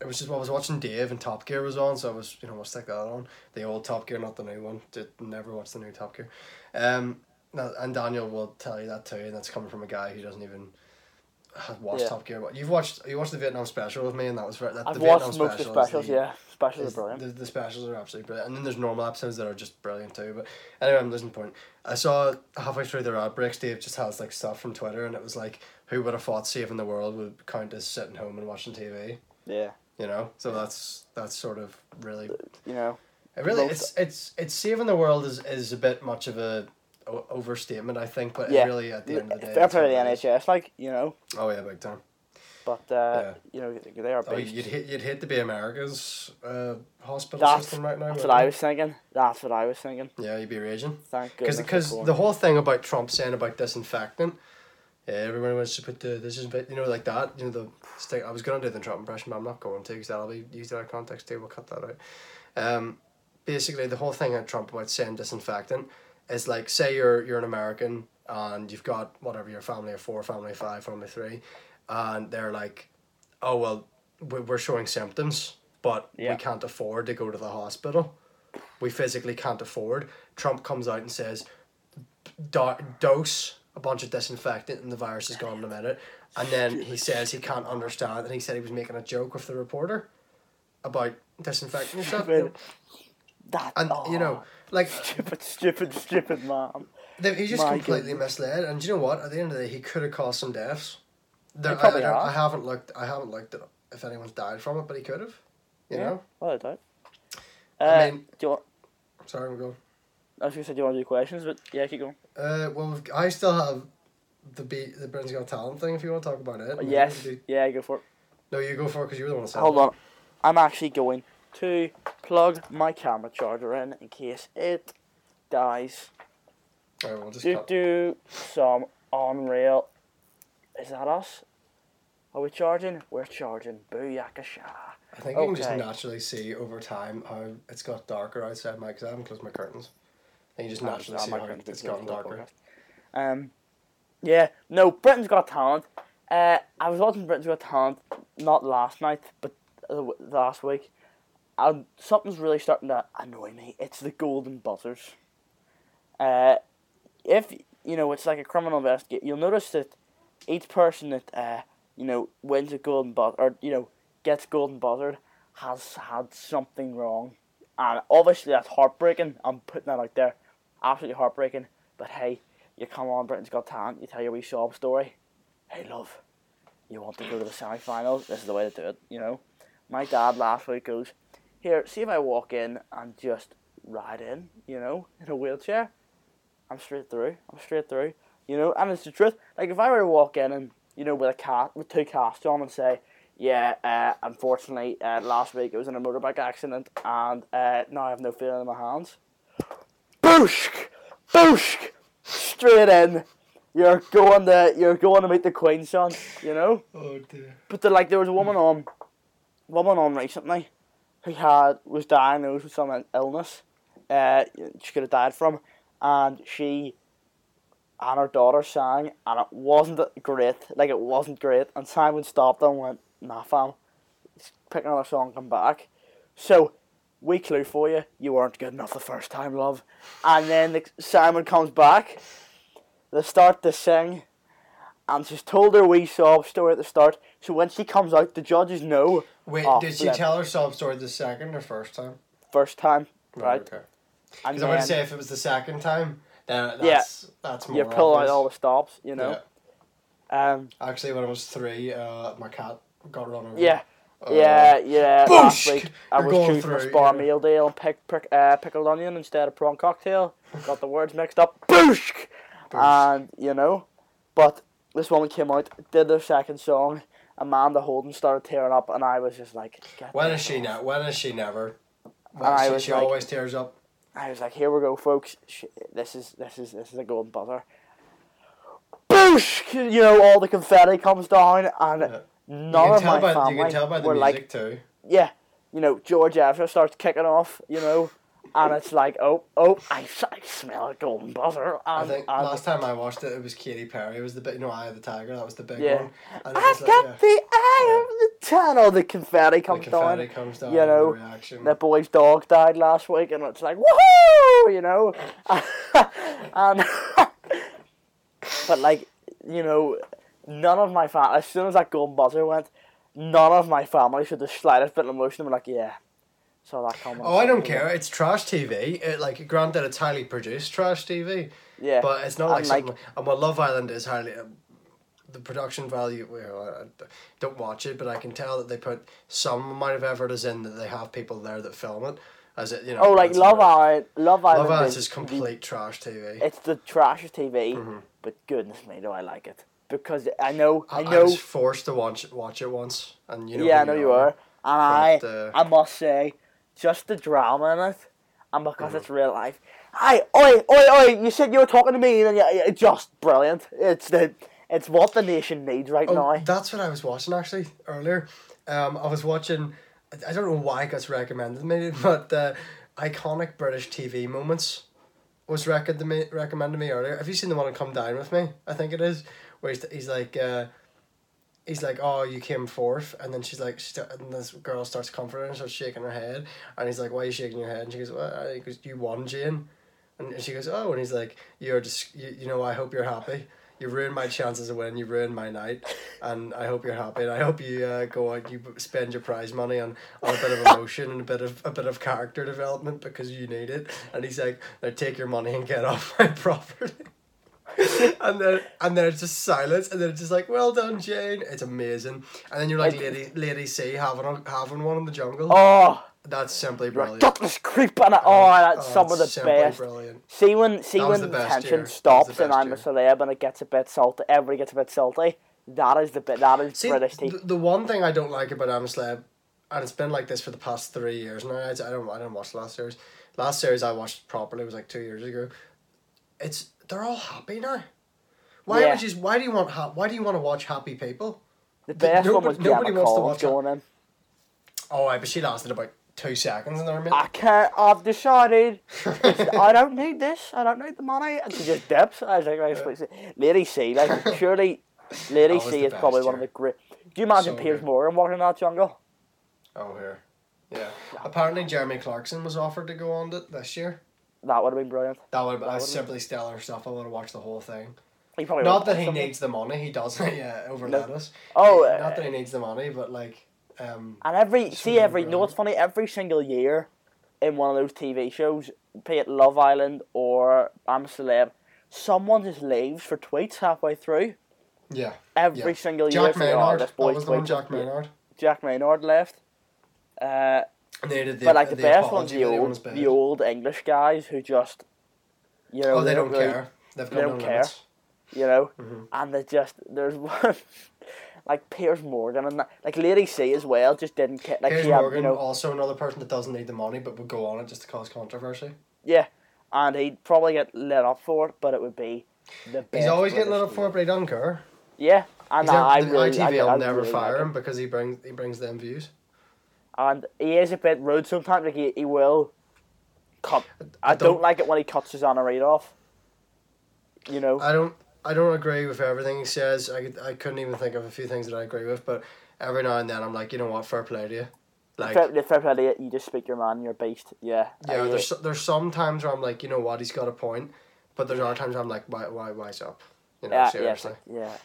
it was just I was watching Dave and Top Gear was on, so I was you know we'll stick that on the old Top Gear, not the new one. Did never watch the new Top Gear, um, and Daniel will tell you that too, and that's coming from a guy who doesn't even have watched Yeah. Top Gear. But you've watched you watched the Vietnam special with me, and that was very, that I've the watched Vietnam most of the special specials, the- yeah. Specials is- are brilliant. The, the specials are absolutely brilliant. And then there's normal episodes that are just brilliant too. But anyway, I'm losing point. I saw halfway through their outbreaks, Dave just has like stuff from Twitter, and it was like, who would have thought saving the world would count as sitting home and watching TV? Yeah, You know, so that's that's sort of really, you know. it really it's it's it's saving the world is is a bit much of a o- overstatement, I think. But Yeah. really at the end of the day, Fair that's play to what the it is. NHS, like, you know. Oh yeah, big time. But, uh, you know, they are Oh, you'd hate you'd hate to be America's uh, hospital That's- system right now. That's what I was thinking. That's what I was thinking. Yeah, you'd be raging. Thank Because goodness. because the whole thing about Trump saying about disinfectant, yeah, everyone wants to put the this is you know like that you know the stick. I was gonna do the Trump impression, but I'm not going to because that'll be used out of context too. We'll cut that out. Um, basically the whole thing at Trump about saying disinfectant is like say you're you're an American and you've got whatever your family of four, family of five, family of three, and they're like, oh well, we- we're showing symptoms, but Yeah. we can't afford to go to the hospital we physically can't afford. Trump comes out and says, "Do- dose a bunch of disinfectant and the virus is gone in a minute. And then he says he can't understand, and he said he was making a joke with the reporter about disinfecting yourself. That And you know, oh, like stupid, stupid, stupid man. They- He's just My completely goodness. misled, and do you know what? At the end of the day, he could have caused some deaths. There, I, I, don't- I haven't looked. I haven't looked at if anyone's died from it, but he could have. You Yeah. know. Well, I doubt. Uh, I mean- do you want? Sorry, I'm going. I was gonna say, do you want to do questions? But yeah, keep going. Uh, well, we've, I still have the beat the Britain's Got Talent thing. If you want to talk about it. Yes. we Yeah, go for it. No, you go for it because you were the one. Hold on. I'm actually going to plug my camera charger in in case it dies. Alright, we'll just Do cut. do some unreal. Is that us? Are we charging? We're charging. Booyakasha. I think you can just naturally see over time how it's got darker outside my because I haven't closed my curtains. And you just Oh, naturally see how it's darker. Um, yeah, no, Britain's Got Talent. Uh, I was watching Britain's Got Talent not last night, but uh, last week. And something's really starting to annoy me. It's the golden buzzers. Uh, if you know, it's like a criminal investigate. You'll notice that each person that uh, you know wins a golden buzzer or you know gets golden buzzard has had something wrong, and obviously that's heartbreaking. I'm putting that out there, absolutely heartbreaking. But hey, you come on, Britain's Got Talent. You tell your wee sob story. Hey, love, you want to go to the semi-finals? This is the way to do it. You know, my dad last week goes, here, see if I walk in and just ride in. You know, in a wheelchair. I'm straight through. I'm straight through. You know, and it's the truth. Like if I were to walk in and you know with a cat with two casts on and say, yeah, uh, unfortunately, uh, last week it was in a motorbike accident and uh, now I have no feeling in my hands. Booshk, booshk, straight in. You're going to you're going to meet the Queen, son. You know. Oh dear. But the, like there was a woman on, woman on recently, who had was diagnosed with some illness, uh, she could have died from, and she, and her daughter sang, and it wasn't great. Like it wasn't great, and Simon stopped and went, "Nah, fam, pick another song, come back." So, we clue for you: you weren't good enough the first time, love. And then the, Simon comes back. They start to sing and she's told her wee sob story at the start. So when she comes out, the judges know Wait, Oh, did she flip. tell her sob story the second or first time? first time, right? Okay. Because going to say if it was the second time, then Yeah. that's that's more. you pull out all the stops, you know. Um, Actually, when I was three, uh, my cat got run over. yeah, Uh, yeah, yeah. Last week I You're was choosing a spar yeah. meal deal and pick, pick, uh, pickled onion instead of prawn cocktail. Got the words mixed up. Boosh! And you know, but this woman came out, did their second song. Amanda Holden started tearing up, and I was just like, When this she now? When is she never? I she she like- always tears up. I was like, here we go, folks. This is this is this is a golden buzzer. Boosh! You know, all the confetti comes down, and Yeah. none you of my by family you can tell by the were music like, too. yeah, you know, George Ezra starts kicking off, you know, and it's like, oh, oh, I, I smell a golden buzzer. I And, think and last time I watched it, it was Katy Perry. It was the big, you know, Eye of the Tiger. That was the big Yeah. one. And I got like, yeah, the eye of the tunnel. Oh, the confetti the confetti down. comes down. you the know, reaction. The boy's dog died last week, and it's like, woohoo! You know, and but like, you know, none of my family. As soon as that golden buzzer went, none of my family showed the slightest bit of emotion. I'm like, yeah, saw that coming. Oh, I don't care. It's trash TV. It, like, granted, it's highly produced trash TV, Yeah, but it's not like like- something. And well, Love Island is highly. Um, the production value. Well, I, I don't watch it, but I can tell that they put some amount of effort as in that they have people there that film it. As it, you know. Oh, like Love Island. Love Island. Love Island is is the- complete trash TV. It's the trash TV, Mm-hmm. but goodness me, do I like it because I know, I I, know. was forced to watch watch it once, and you know. yeah, I know you are, and But, I, uh, I must say, just the drama in it, and because Mm-hmm. it's real life. Hi, oi, oi, oi! You said you were talking to me, and yeah, just brilliant. It's the, it's what the nation needs right Oh, now. that's what I was watching actually earlier. Um, I was watching. I- don't know why it gets recommended to me, but uh, iconic British TV moments was recommended to me, recommended to me earlier. Have you seen the one that Come Dine with Me? I think it is, where he's, he's like, uh, he's like, "Oh, you came fourth. and then she's like, she and this girl starts comforting her, starts shaking her head, and he's like, "Why are you shaking your head?" And she goes, "Well, he goes, you won, Jane," and she goes, "Oh," and he's like, "You're just, you, you know, I hope you're happy." You ruined my chances of winning. You ruined my night, and I hope you're happy. And I hope you uh, go out. You spend your prize money on, on a bit of emotion and a bit of a bit of character development because you need it. And he's like, "Now take your money and get off my property." and then and then it's just silence, and then it's just like, "Well done, Jane." It's amazing. And then you're like, "Lady, Lady C having a, having one in the jungle." Oh, That's simply brilliant. gutless creep and oh, oh, that's oh, some of the best. Brilliant. See when see when the tension year. Stops and I'm year. a celeb and it gets a bit salty. Everybody gets a bit salty. That is the bit. That is See, British tea. the, the one thing I don't like about I'm a Celeb, and it's been like this for the past three years now. I, I don't I don't watch the last series. Last series I watched properly was like two years ago. It's they're all happy now. Why Yeah. would you? Why do you want? Ha- why do you want to watch happy people? The best one nobody- was nobody wants to watch it. going in. Oh, I but she lasted about two seconds in there. I can't. I've decided. I don't need this. I don't need the money. And she just dips. I was like, right, please. Lady C, like surely, Lady C is probably best one of the great. Do you imagine So Piers good. Morgan walking in that jungle? oh, here. Yeah. Apparently, Jeremy Clarkson was offered to go on it this year. That would have been brilliant. That would have That been would've- simply stellar stuff. I would have watched the whole thing. He probably Not that he something. needs the money, he doesn't. Yeah, over No. lettuce. Oh, not uh, that he needs the money, but like, um, And every see every no, what's funny. Every single year, in one of those TV shows, be it Love Island or I'm a Celeb, someone just leaves for tweets halfway through. yeah. Every Yeah. single year, Jack like, oh, Maynard. That was the one. Jack Maynard. Jack Maynard left. Uh, they did the, but like the, best ones, the old, the old English guys who just, you know, Oh, they don't really- care. They've got they no don't care. You know, Mhm. and they just there's one. Like Piers Morgan and that, like Lady C as well, just didn't care. Like Piers had, Morgan, you know, also another person that doesn't need the money but would go on it just to cause controversy. Yeah, and he'd probably get lit up for it, but it would be the. He's always getting lit up for it, but he doesn't care. Yeah, and He's I, I really, the I, ITV will never really fire like him because he brings he brings them views. And he is a bit rude sometimes. Like he, he will cut. I, I don't, don't- like it when he cuts Susanna Reid off. You know, I don't I don't agree with everything he says. I, could- I couldn't even think of a few things that I agree with, but every now and then I'm like, you know what, fair play to you. Like fair, fair play to you, you just speak your man, you're a beast. Yeah, yeah, there's there's some times where I'm like, you know what, he's got a point, but there's other times where I'm like, why why why's up? You know, yeah, yeah, seriously. yeah.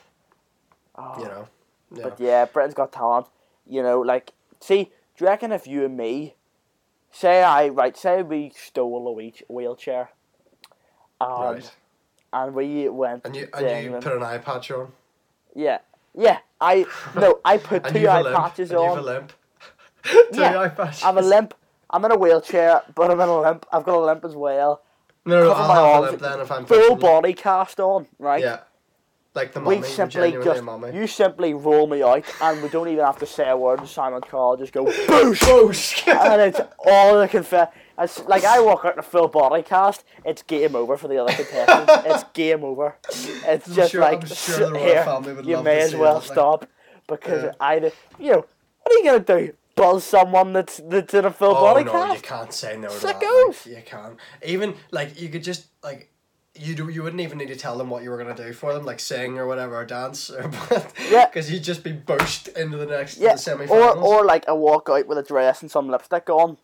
Oh, You know. Yeah. But yeah, Britain's got talent. You know, like, see, do you reckon if you and me, say I, right, say we stole a wheelchair, and, right. And we went And you and you put an eye patch on. yeah, yeah, I, no, I put two eye patches and you've a limp. two Yeah, eye patches. I'm a limp. I'm in a wheelchair, but I'm in a limp. I've got a limp as well. No, no, I'll my have a limp then if I'm Full body cast on, right? Yeah. Like the we simply just mummy. you simply roll me out, and we don't even have to say a word Simon Cowell. Just go boosh, Boosh! and it's all the confetti. It's like I walk out in a full body cast. It's game over for the other contestants. it's game over. It's I'm just sure- like sure here. you may as well that, like- stop because Yeah. I, you know, what are you gonna do? Buzz someone that's that's in a full Oh body no, cast? you can't say no to that. Like, you can't. Even like you could just like you do. You wouldn't even need to tell them what you were gonna do for them, like sing or whatever, or dance, or Yeah. Because you'd just be pushed into the next Yeah, the semi or or like a walk out with a dress and some lipstick on,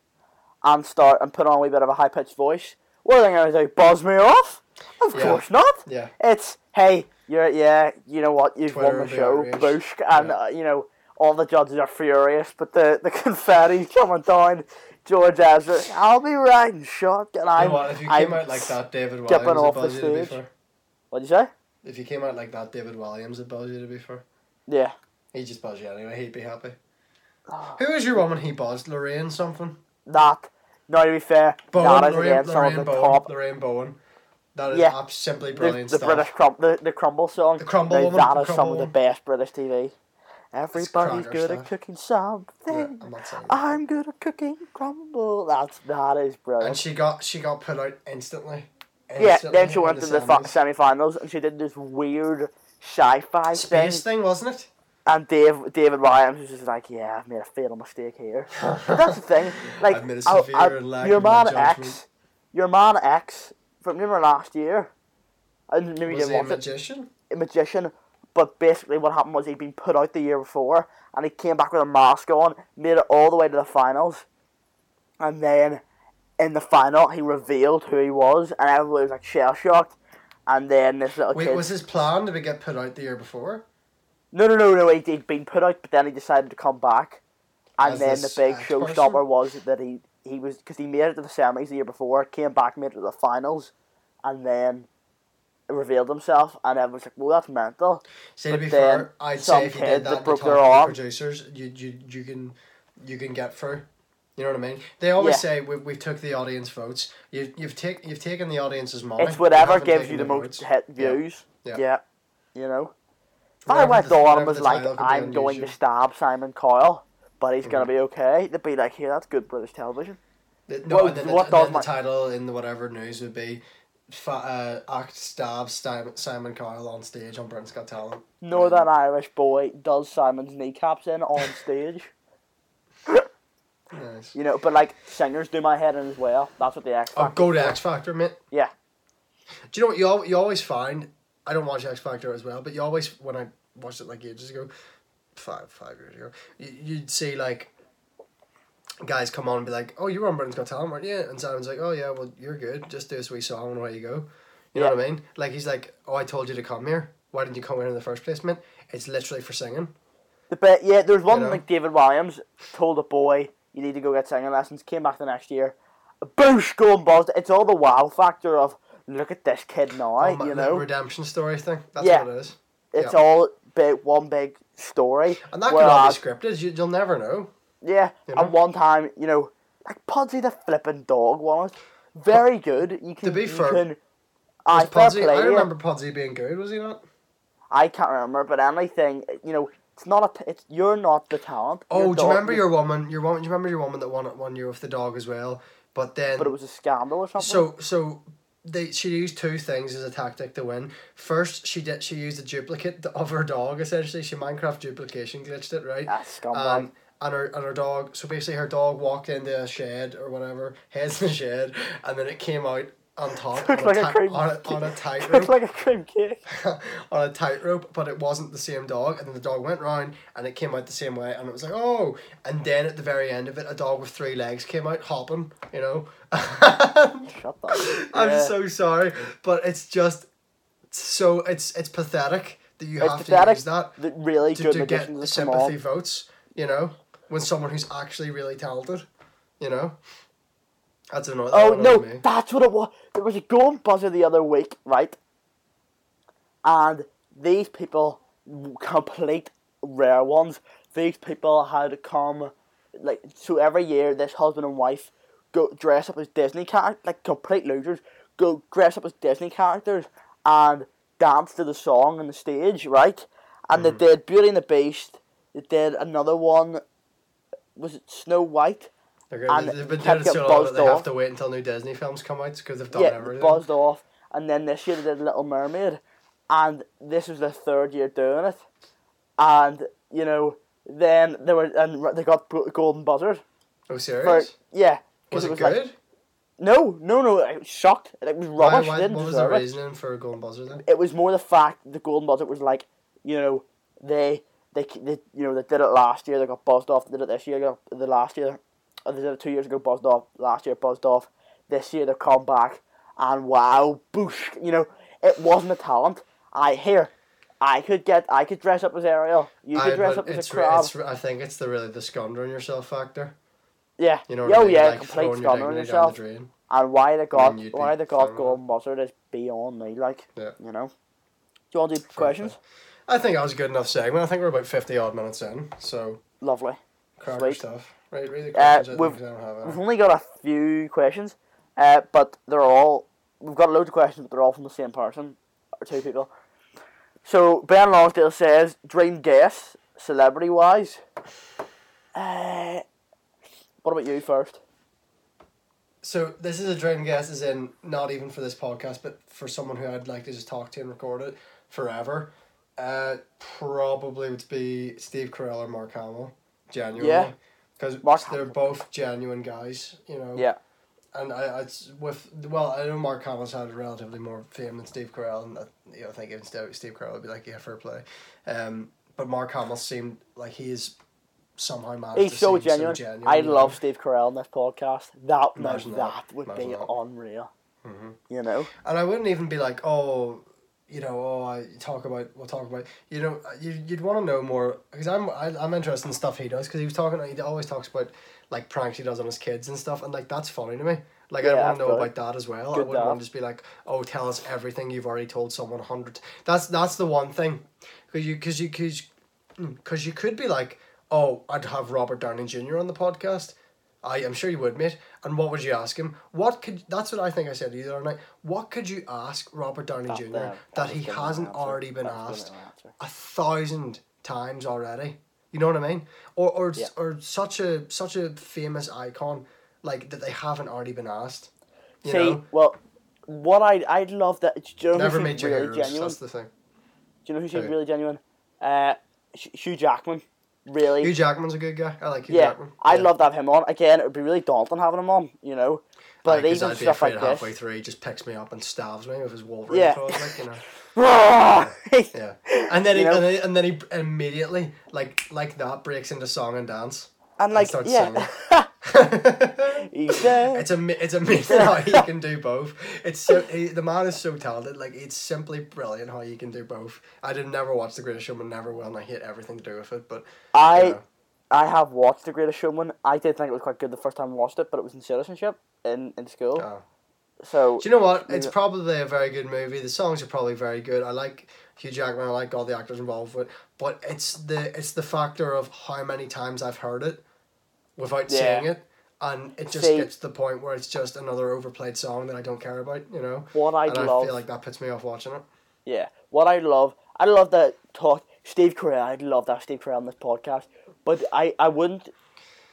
and start and put on a wee bit of a high pitched voice. What are they gonna do? Buzz me off? Of Yeah. course not. yeah. It's hey, you're yeah, you know what? You've Twitter won the show, boosh, and Yeah. uh, you know all the judges are furious, but the the confetti's coming down. George Ezra, I'll be riding shotgun. You know I'm, what? If you I'm came out like that, David Walliams skipping would off the buzz you to be fair. What'd you say? If you came out like that, David Walliams would buzz you to be fair. Yeah. He'd just buzz you anyway. He'd be happy. Oh. Who was your woman he buzzed? Lorraine something. That. No, to be fair, Bowen. that is Lorraine, again some Lorraine of the Bowen. top Lorraine Bowen. That is Yeah. the, brilliant the stuff. British crum the, the crumble song. The Crumble Now, Woman, That the is some of the best British TV. Everybody's good at cooking something. I'm. I'm good at cooking crumble. That's that is brilliant. And she got she got put out instantly. yeah, then she went to the semis. semi-finals and she did this weird sci-fi thing. space thing, wasn't it? And Dave David Walliams was just like, "Yeah, I've made a fatal mistake here." But that's the thing. Like, I've I- severe I- lack your man. X, your man X from remember last year. I didn't maybe Was he a watch it. magician? a magician But basically, what happened was he'd been put out the year before, and he came back with a mask on, made it all the way to the finals, and then in the final he revealed who he was, and everybody was like shell shocked. And then this little Wait, kid. was his plan to be get put out the year before? No, no, no, no. He'd, he'd been put out, but then he decided to come back, and As then the this big ex-person? showstopper was that he he was because he made it to the semis the year before, came back, made it to the finals, and then revealed himself, and everyone was like, "Well, that's mental." See, to But be then fair, I'd some say if you did that broke their the arm- producers, you, you you can you can get through. You know what I mean? They always Yeah. say we we took the audience votes. You you've take you've taken the audience's money. It's whatever gives you the most votes. hit Yeah. views. Yeah. Yeah, you know. If I went the- on and was like, title can be "I'm going to stab Simon Cowell," but he's gonna Mhm. be okay, they'd be like, "Here, that's good British television." The- No, Well, and then, the, what and does then my- the title in the whatever news would be, fa- uh, act stab Simon, Simon Cowell on stage on Britain's Got Talent. Northern Irish boy does Simon's kneecaps in on stage. Nice. You know, but like singers do my head in as well. That's what the X Oh, go to. X Factor, mate. Yeah. Do you know what you al- you always find? I don't watch X Factor as well, but you always when I watched it like ages ago, five five years ago, you, you'd see like guys come on and be like, "Oh, you were on Britain's Got Talent, weren't you?" And Simon's like, "Oh yeah, well you're good. Just do a sweet song and away you go." You know Yeah. what I mean? Like he's like, "Oh, I told you to come here. Why didn't you come here in the first place, man?" It's literally for singing. The bit, yeah, there's one You know? like David Walliams told a boy, "You need to go get singing lessons." Came back the next year, boosh, go and buzzed. It's all the wow factor of look at this kid now. Oh, you know, redemption story thing. That's Yeah. what it is. it's yeah. all big one big story. And that could all be uh, scripted. You, you'll never know. Yeah, You know? and one time, you know, like Pudsey the flipping dog was very good. You can to be fair, can, I Was fair Pudsey, play I remember Pudsey being good. Was he not? I can't remember, but anything, you know, it's not a. t- It's you're not the talent. Oh, do you remember your woman? Your woman. Do you remember your woman that won it one year with the dog as well? But then, But it was a scandal or something. so so they she used two things as a tactic to win. First, she did she used a duplicate of her dog. Essentially, she Minecraft duplication glitched it right. That's scumbag. Um, and her and her dog. So basically, her dog walked into a shed or whatever, heads in the shed, and then it came out on top on, like a ti- on a, on a tightrope. like a cream cake. on a tightrope, but it wasn't the same dog. And then the dog went round and it came out the same way. And it was like, oh. And then at the very end of it, a dog with three legs came out hopping, you know. Shut that. I'm Yeah. so sorry. But it's just so, it's it's pathetic that you It's have to use that The really to, good to get sympathy votes, you know, when someone who's actually really talented, you know. That's annoying. Oh no, me. that's what it was. There was a golden buzzer the other week, right? And these people, complete rare ones. These people had come, like so every year. This husband and wife go dress up as Disney characters, like complete losers. Go dress up as Disney characters and dance to the song on the stage, right? And Mm-hmm. they did Beauty and the Beast. They did another one. Was it Snow White? Okay, and they've been doing it so long that they have to wait until new Disney films come out because they've done yeah, everything. buzzed off. And then this year they did Little Mermaid, and this was their third year doing it. And you know, then they were and they got golden buzzers Oh, for serious? yeah. 'cause Was it, was good? Like, no, no, no. I was shocked. It was rubbish. why, didn't what was the deserve it. reasoning for Golden Buzzer then? It was more the fact the golden buzzer was like, you know, they they, they you know they did it last year. They got buzzed off. They did it this year. They got, the last year, two years ago. Buzzed off. Last year buzzed off. This year they've come back and wow, boosh. You know, it wasn't a talent. I hear. I could get. I could dress up as Ariel. You could I, dress up as a crab. I think it's the really the scoundrel yourself factor. yeah. You know oh yeah, like complete throwing your scandal on dignity down yourself. And why the god, why the god got fine with golden buzzard is beyond me. Like Yeah. you know. Do you want to do questions? I think that was a good enough segment. I think we're about fifty odd minutes in, so Lovely. cracker Sweet. stuff. Right, read the Uh, questions. I think we've- I don't have We've only got a few questions, uh, but they're all we've got loads of questions, but they're all from the same person or two people. So Ben Lonsdale says, "Dream guess, celebrity wise." Uh, what about you first? So this is a dream guess, as in not even for this podcast, but for someone who I'd like to just talk to and record it forever. Uh, probably would be Steve Carell or Mark Hamill, genuinely. Yeah. Because they're both genuine guys, you know. Yeah, and I, I it's with well, I know Mark Hamill's had relatively more fame than Steve Carell, and that, you know, I think even Steve, Steve Carell would be like, yeah, fair play. Um, but Mark Hamill seemed like he is somehow managed He's to so genuine. so genuine. I you know? love Steve Carell in this podcast. That Imagine that, that. would Imagine be that. unreal. Mhm. You know. And I wouldn't even be like, oh, you know, oh, I talk about, we'll talk about, you know, uh, you, you'd want to know more because I'm I, I'm interested in stuff he does because he was talking, he always talks about like pranks he does on his kids and stuff, and like that's funny to me. Like I Yeah, want to know about that as well. I wouldn't want to just be like, oh, tell us everything you've already told someone a hundred. That's that's the one thing, because you because you because because mm, you could be like, oh, I'd have Robert Downey Jr. on the podcast. I am sure you would, mate. And what would you ask him? What could that's what I think I said to you the other night. What could you ask Robert Downey That Jr. there, that he gonna be my hasn't answer. already been That asked gonna be my answer. a thousand times already? You know what I mean? Or or Yeah. or such a such a famous icon like that they haven't already been asked. You See, know? well, what I I'd love that. Do you know Never made really heroes. genuine? That's the thing. Do you know who seems really genuine? Uh, Hugh Jackman. Really. Hugh Jackman's a good guy. I like Hugh yeah, Jackman. I'd Yeah. love to have him on. Again, it would be really daunting having him on. You know, but Because even stuff like halfway this. through he just picks me up and stabs me with his Wolverine Yeah. claws, like you know. yeah. Yeah, and then he and, then, and then he immediately like like that breaks into song and dance. And like, starts yeah. He said, it's a it's amazing how he can do both. It's so he, the man is so talented. Like it's simply brilliant how he can do both. I did never watch The Greatest Showman, never will, and I hate everything to do with it. But I you know, I have watched The Greatest Showman. I did think it was quite good the first time I watched it, but it was in citizenship in, in school. oh. So do you know what? It's probably a very good movie. The songs are probably very good. I like Hugh Jackman. I like all the actors involved with. it. But it's the it's the factor of how many times I've heard it without Yeah. seeing it. And it just See- gets to the point where it's just another overplayed song that I don't care about, you know. what I'd and love, I feel like that puts me off watching it. yeah, what I love, I love that talk. Steve Carell, I'd love that Steve Carell on this podcast, but I I wouldn't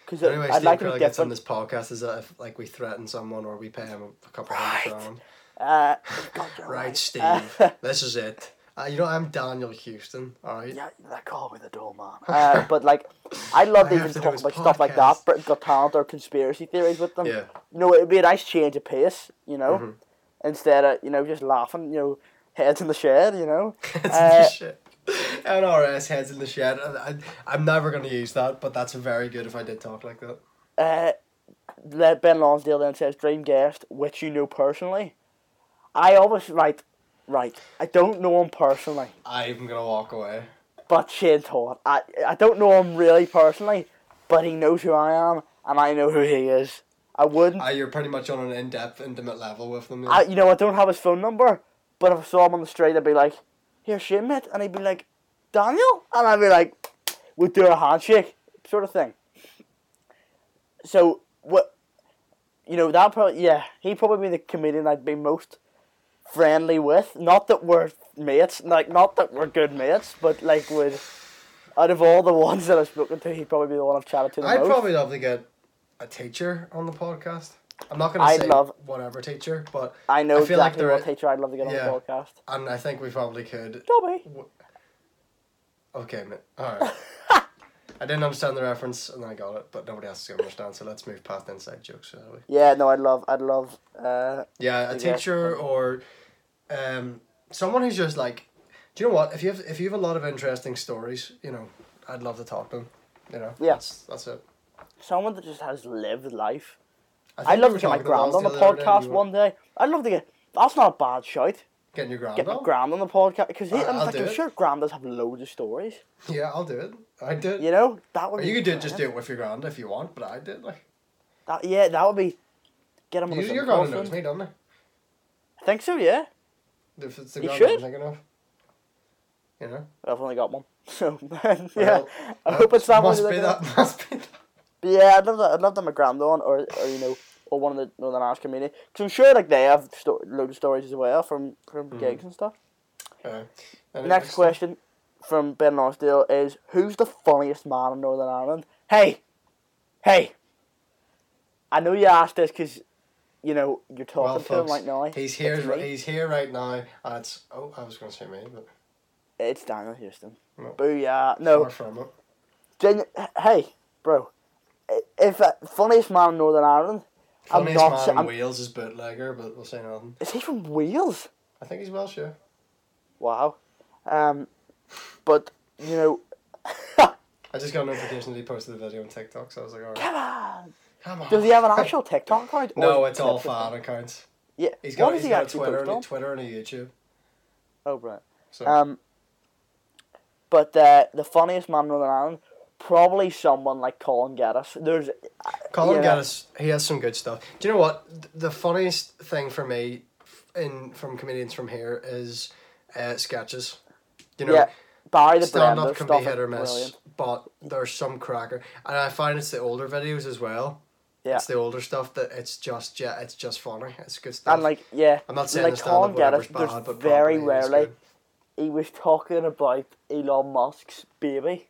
because Anyway, I'd Steve like to Carell be gets on this podcast is that if like we threaten someone or we pay him a couple Right. hundred grand. Uh, God, you're Right, Steve. Uh, this is it. Uh, you know, I'm Daniel Houston. All right. yeah, they call me the Doleman. Uh, but like, I love even to do talk his about stuff like that, podcast. Britain's Got Talent or conspiracy theories with them. Yeah. You know, it'd be a nice change of pace. You know, Mhm. instead of you know just laughing. You know, heads in the shed. You know. Heads in Uh, the shit. NRS heads in the shed. I, I, I'm never going to use that, but that's very good if I did talk like that. Uh, Ben Lonsdale then says dream guest, which you know personally. I always right, right. I don't know him personally, I'm to walk away. but Shane Todd. I I don't know him really personally, but he knows who I am, and I know who he is. I wouldn't. Uh, you're pretty much on an in-depth, intimate level with them. yeah. I you know I don't have his phone number, but if I saw him on the street, I'd be like, "Here, Shane, mate," and he'd be like, "Daniel," and I'd be like, "We'd do a handshake," sort of thing. So what? You know that probably yeah he'd probably be the comedian I'd be most friendly with. Not that we're mates, like not that we're good mates, but like with out of all the ones that I've spoken to, he'd probably be the one I've chatted to the I'd most. probably love to get a teacher on the podcast. I'm not to I'd say love- whatever teacher, but I know I feel like exactly there what teacher I'd love to get on the podcast. and I think we probably could. Dobby. Okay, mate. All right. I didn't understand the reference, and then I got it, but nobody else is gonna understand. So let's move past inside jokes, shall we? Yeah, no, I'd love, I'd love. Uh, Yeah, a Yeah. teacher or um, someone who's just like, do you know what? If you have if you have a lot of interesting stories, you know, I'd love to talk to them. You know. Yeah. That's, that's it. someone that just has lived life. I I'd love to get my grand on the other day, podcast one day. I'd love to get. That's not a bad shout. Getting your grand Get my on? grand on the podcast because I'm do it. sure, grand does have loads of stories. Yeah, I'll do it. I'd do it. You know, that would. Or be you could do it, just do it with your grand if you want, but I did like. That, yeah, that would be. Get him on You, the Zoom your call grand knows me, doesn't it? I think so. Yeah, If it's the You I'm should. thinking of. You know. I've only got one. So yeah, Well, I hope it's that one. Must you're be that. Must be that. But yeah, I'd love that. I'd love to have my grand on, or or you know, or one of the Northern Irish community. Because I'm sure like they have sto- loads of stories as well from from Mhm. gigs and stuff. Uh, Next question from Ben Lonsdale is Who's the funniest man in Northern Ireland? Hey! Hey! I know you asked this because, you know, you're talking Well, to him right now. He's here. He's here right now. Uh, it's oh, I was going to say me, but It's Daniel Houston. No. Booyah. No, far from it. genu- hey, bro. If uh, funniest man in Northern Ireland, I'm Funniest not. man in I'm, Wales is bootlegger, but we'll say nothing. is he from Wales? I think he's Welsh, yeah. Wow. Um, but you know, I just got a notification that he posted the video on TikTok, so I was like, alright. come on. Come on. Does he have an actual TikTok account? No, it's all fan accounts. Yeah. He's what got, does he's he got a Twitter, and a? Twitter and a YouTube. Oh, right. So Um, but uh, the funniest man in Northern Ireland, probably someone like Colin Geddes. There's Colin yeah. Geddes, he has some good stuff. Do you know what? The funniest thing for me in from comedians from here is uh, sketches. You know, yeah, Barry the stand up can be hit or miss, brilliant. but there's some cracker, and I find it's the older videos as well. Yeah. It's the older stuff that it's just yeah, it's just funny. It's good stuff. And like yeah, I'm not saying like the stand up Colin Geddes, bad, but very rarely he was talking about Elon Musk's baby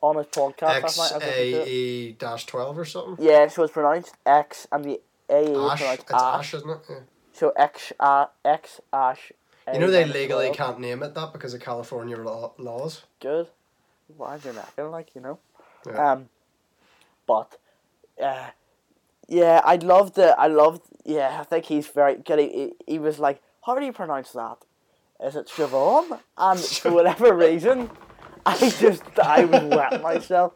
on his podcast X last night. I A. E dash twelve or something. Yeah, so it's pronounced X and the A is Ash, pronounced it's Ash. Ash, isn't it? Yeah. So X uh, X Ash. You know they legally can't name it that because of California law- laws. good. Why do you reckon? Like you know. Yeah. Um, but, uh, yeah, I loved it. I loved. Yeah, I think he's very good. He, he, he was like, "How do you pronounce that? Is it Siobhan?" And for whatever reason, I just I was wetting myself.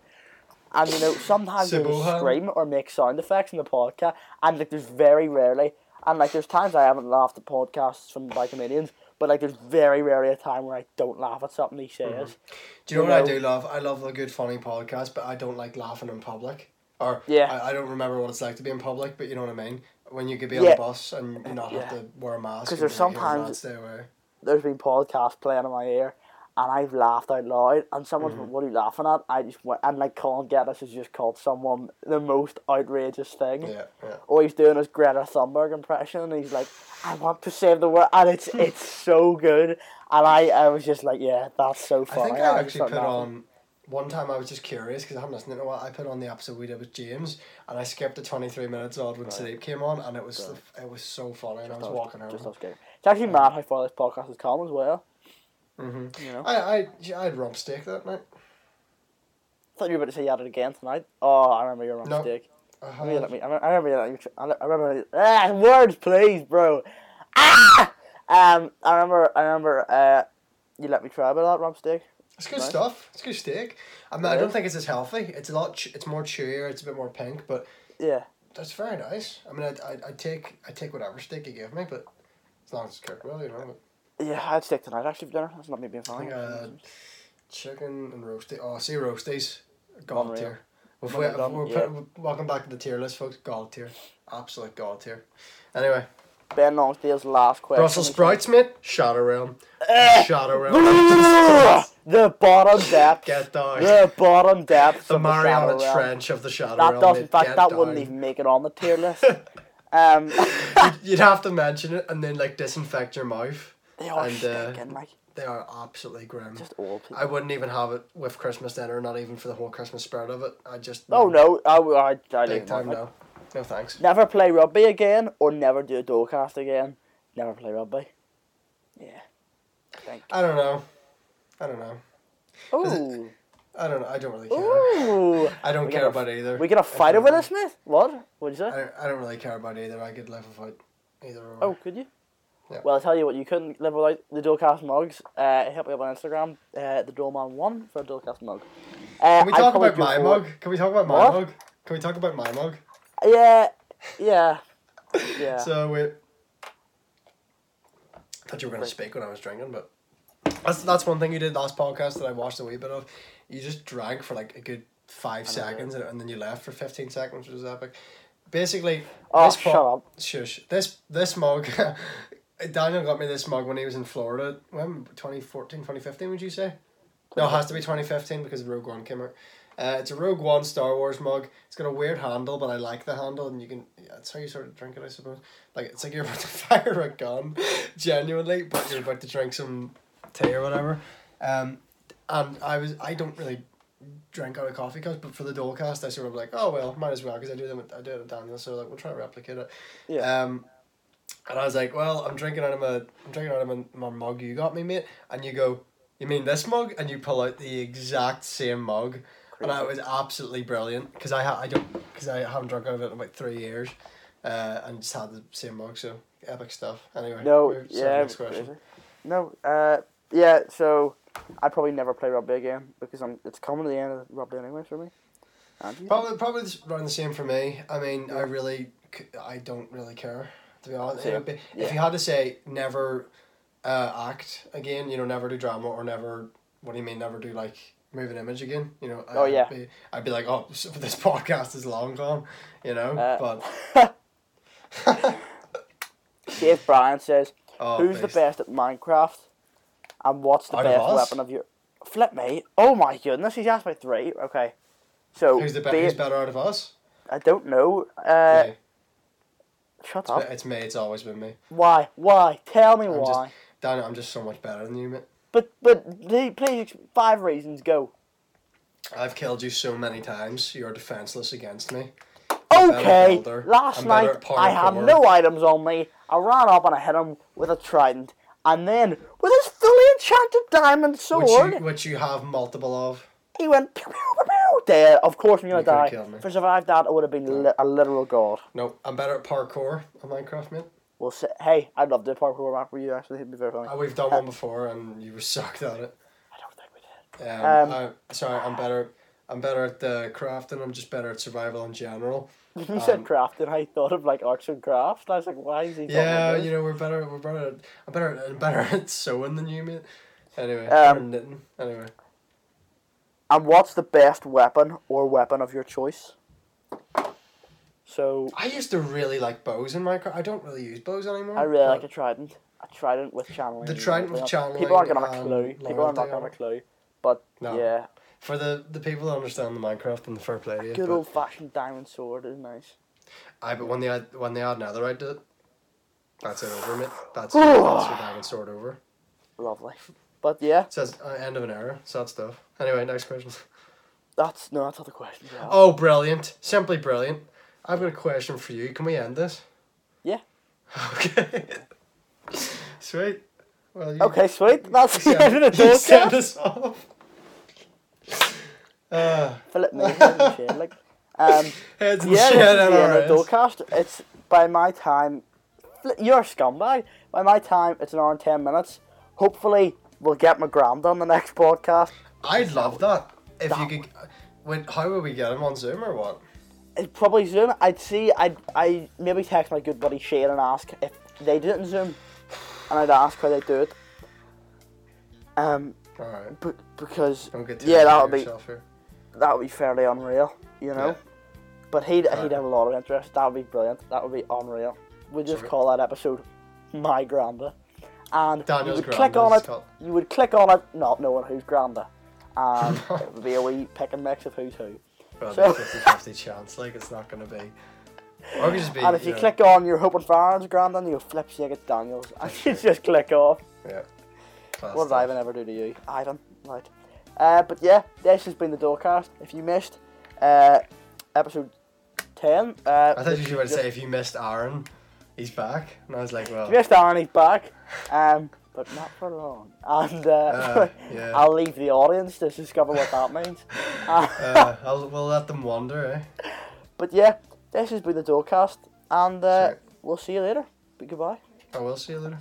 And you know, sometimes they Siobhan? scream or make sound effects in the podcast, and like there's very rarely, and like there's times I haven't laughed at podcasts from by comedians, but like there's very rarely a time where I don't laugh at something he says. Mm-hmm. Do you know You what I do love? I love a good funny podcast, but I don't like laughing in public. Or Yeah. I, I don't remember what it's like to be in public, but you know what I mean. When you could be on a bus and you not have to wear a mask. Because there's be like, "Here, sometimes- lad, stay away. there's been podcasts playing in my ear, and I've laughed out loud, and someone's Mm-hmm. like, "What are you laughing at?" I just went, and like Colin Geddes has just called someone the most outrageous thing. Yeah, yeah. Or he's doing his Greta Thunberg impression, and he's like, "I want to save the world," and it's it's so good, and I I was just like, "Yeah, that's so funny." I funny." think I I actually put laughing. on. One time I was just curious because I haven't listened to in. I put on the episode we did with James, and I skipped the twenty three minutes odd when sleep came on, and it was the, it was so funny, and I was Just walking around. Just us getting- It's actually mad how far this podcast has come as well. Mm-hmm. You know, I I I had rump steak that night. I thought you were about to say you had it again tonight. Oh, I remember your No. mistake. I I remember, let me, I remember, let I remember, ah, words, please, bro. Ah! Um, I remember, I remember, uh, you let me try a bit of that rump steak. It's good Nice. stuff. It's good steak. I mean, I don't think it's as healthy. It's a lot. Ch- it's more chewier. It's a bit more pink, but Yeah. that's very nice. I mean, I I take I take whatever steak you give me, but as long as it's cooked well, you know. But Yeah, I had steak tonight actually for dinner. That's not me being funny. uh, chicken and roasty. Oh, see roasties, god tier. We've, we, we're yeah. put, welcome back to the tier list, folks. God tier, absolute god tier. Anyway, Ben Longsdale's last question. Brussels sprouts, mate. Shadow realm. Eh. Shadow realm. the bottom depth. Get down. The bottom depth. The of the Mariana Realm. Trench of the Shadow That realm. does, in fact, that wouldn't even make it on the tier list. um, You'd- You'd have to mention it and then like disinfect your mouth. they are And, uh, stinking, like They are absolutely grim. just old people. I wouldn't even have it with Christmas dinner, not even for the whole Christmas spirit of it. I just oh no, I, I, I big time no, no thanks. Never play rugby again, or never do a Dolecast again. Never play rugby. Yeah. I. I don't know, I don't know, Ooh. I don't know. I don't really care. Ooh. I don't We care gonna- about either. We gonna fight over this, Smith? What? What'd you I say? don't, I don't really care about either. I could live without either or. Oh, could you? Yeah. Well, I'll tell you what, you couldn't live without the Dolecast mugs. Uh, hit me up on Instagram, uh, the Doleman1 for a Dolecast mug. Uh, Can we talk about my mug? Can we talk about my What? mug? Can we talk about my mug? Yeah, yeah, yeah. So we. I thought you were going to speak when I was drinking, but that's that's one thing you did last podcast that I watched a wee bit of. You just drank for like a good five seconds and, and then you left for fifteen seconds, which was epic. Basically, oh, this shut po- up. Shush. This this mug. Daniel got me this mug when he was in Florida. When 2014, 2015, would you say? No, it has to be 2015 because Rogue One came out. Uh, it's a Rogue One Star Wars mug. It's got a weird handle, but I like the handle, and you can. Yeah, that's how you sort of drink it, I suppose. Like it's like you're about to fire a gun, genuinely, but you're about to drink some tea or whatever. Um, and I was I don't really drink out of coffee cups, but for the Dolecast, I sort of like, oh well, might as well because I do them. At, I do it at Daniel, so like we'll try to replicate it. Yeah. Um, and I was like, well, I'm drinking out of my, I'm drinking out of my, my mug you got me, mate. And you go, you mean this mug? And you pull out the exact same mug. And it was absolutely brilliant because I ha- I don't because I haven't drunk out of it in about three years. uh, and just had the same mug. So epic stuff. Anyway, No, yeah, Next question. no, uh, yeah. So I'd probably never play rugby again because I'm. It's coming to the end of rugby anyway for me. And you? Probably probably around the same for me. I mean, I really I don't really care to be honest. It Same. would be- Yeah. If you had to say never uh, act again, you know, never do drama or never. What do you mean? Never do like move an image again? You know. Oh, I'd yeah. Be, I'd be like, oh, this podcast is long gone. You know, Uh, but. Dave Bryan says, Oh, "Who's the best at Minecraft? And what's the Out of best us? weapon of your?" Flip me. Oh my goodness, he's asked me three. Okay, so Who's the be- who's better out of us? I don't know. Uh, Me. shut It's, up. me- it's me. It's always been me. Why? Why? Tell me I'm why. just Dan. I'm just so much better than you, mate. But but please, please five reasons. Go. I've killed you so many times. You're defenseless against me. Okay. builder. Last I'm better night at I had no items on me. I ran up and I hit him with a trident, and then with his enchanted diamond sword, Which you, which you have multiple of. he went pew pew pew pew. There, of course, I'm gonna You die. killed me. If I survived that, I would have been li- a literal god. No, I'm better at parkour on Minecraft, mate. Well, hey, I'd love to do parkour map for you. Actually, it'd be very funny. Uh, we've done one before, and you were sucked at it. I don't think we did. Um, Um, I, sorry, I'm better. I'm better at the crafting. I'm just better at survival in general. You said Um, crafting. I thought of like arts and crafts. I was like, why is he? Yeah, you know we're better. We're better. I'm better. I'm better at sewing than you, mate. Anyway, Um, knitting. Anyway, And what's the best weapon or weapon of your choice? So I used to really like bows in Minecraft. I don't really use bows anymore. I really like a trident. A trident with channeling. The trident with channeling People aren't gonna have a clue. People are not gonna have a clue. But No. yeah, For the, the people that understand the Minecraft and the fair play to you. good old fashioned diamond sword is nice. Aye, but when they add when they add netherite to it, that's it over, mate. That's, that's your diamond sword over. Lovely. But yeah, It says uh, end of an era. Sad stuff. Anyway, next question. that's no, that's not the question. Yeah. Oh, brilliant! Simply brilliant. I've got a question for you. Can we end this? Yeah. Okay. Sweet. Well, you Okay, sweet. That's the end of the you send us off. Uh, Philip me, head like, um, heads and yeah, shit this the our end of the heads. Dolecast. It's by my time. You're a scumbag. By my time, it's an hour and ten minutes. Hopefully, we'll get my grand on the next podcast. I'd love that. If That you could. Wait, how would we get him on Zoom or what? It's probably Zoom. I'd see. I'd I maybe text my good buddy Shane and ask if they do it in Zoom, and I'd ask how they do it. Um, Alright. but because Don't get too yeah, that would be here. That would be fairly unreal, you know. Yeah. But he'd Right. he'd have a lot of interest. That would be brilliant. That would be unreal. We just call that episode "My Granda," and Daniel's you would click on it. called. You would click on it, not knowing who's Granda, and it would be a wee pick and mix of who's who. Well, So- so, 50 50 chance, like it's not gonna be. Or just be. And if you know, click on, you're hoping for Aaron's Granda, and you flip see it's Daniel's, and you just click off. Yeah. Class What did stuff. Ivan ever do to you? Ivan, right. Uh, but yeah, this has been the Dolecast. If you missed uh, episode 10, uh, I thought you were about to say if you missed Aaron, he's back, and I was like, well, If you missed Aaron, he's back, um, but not for long. And uh, Uh, yeah. I'll leave the audience to discover what that means. Uh, uh, I'll, we'll let them wander, eh? but yeah, this has been the Dolecast, and uh, Sure. we'll see you later. But goodbye. I will see you later.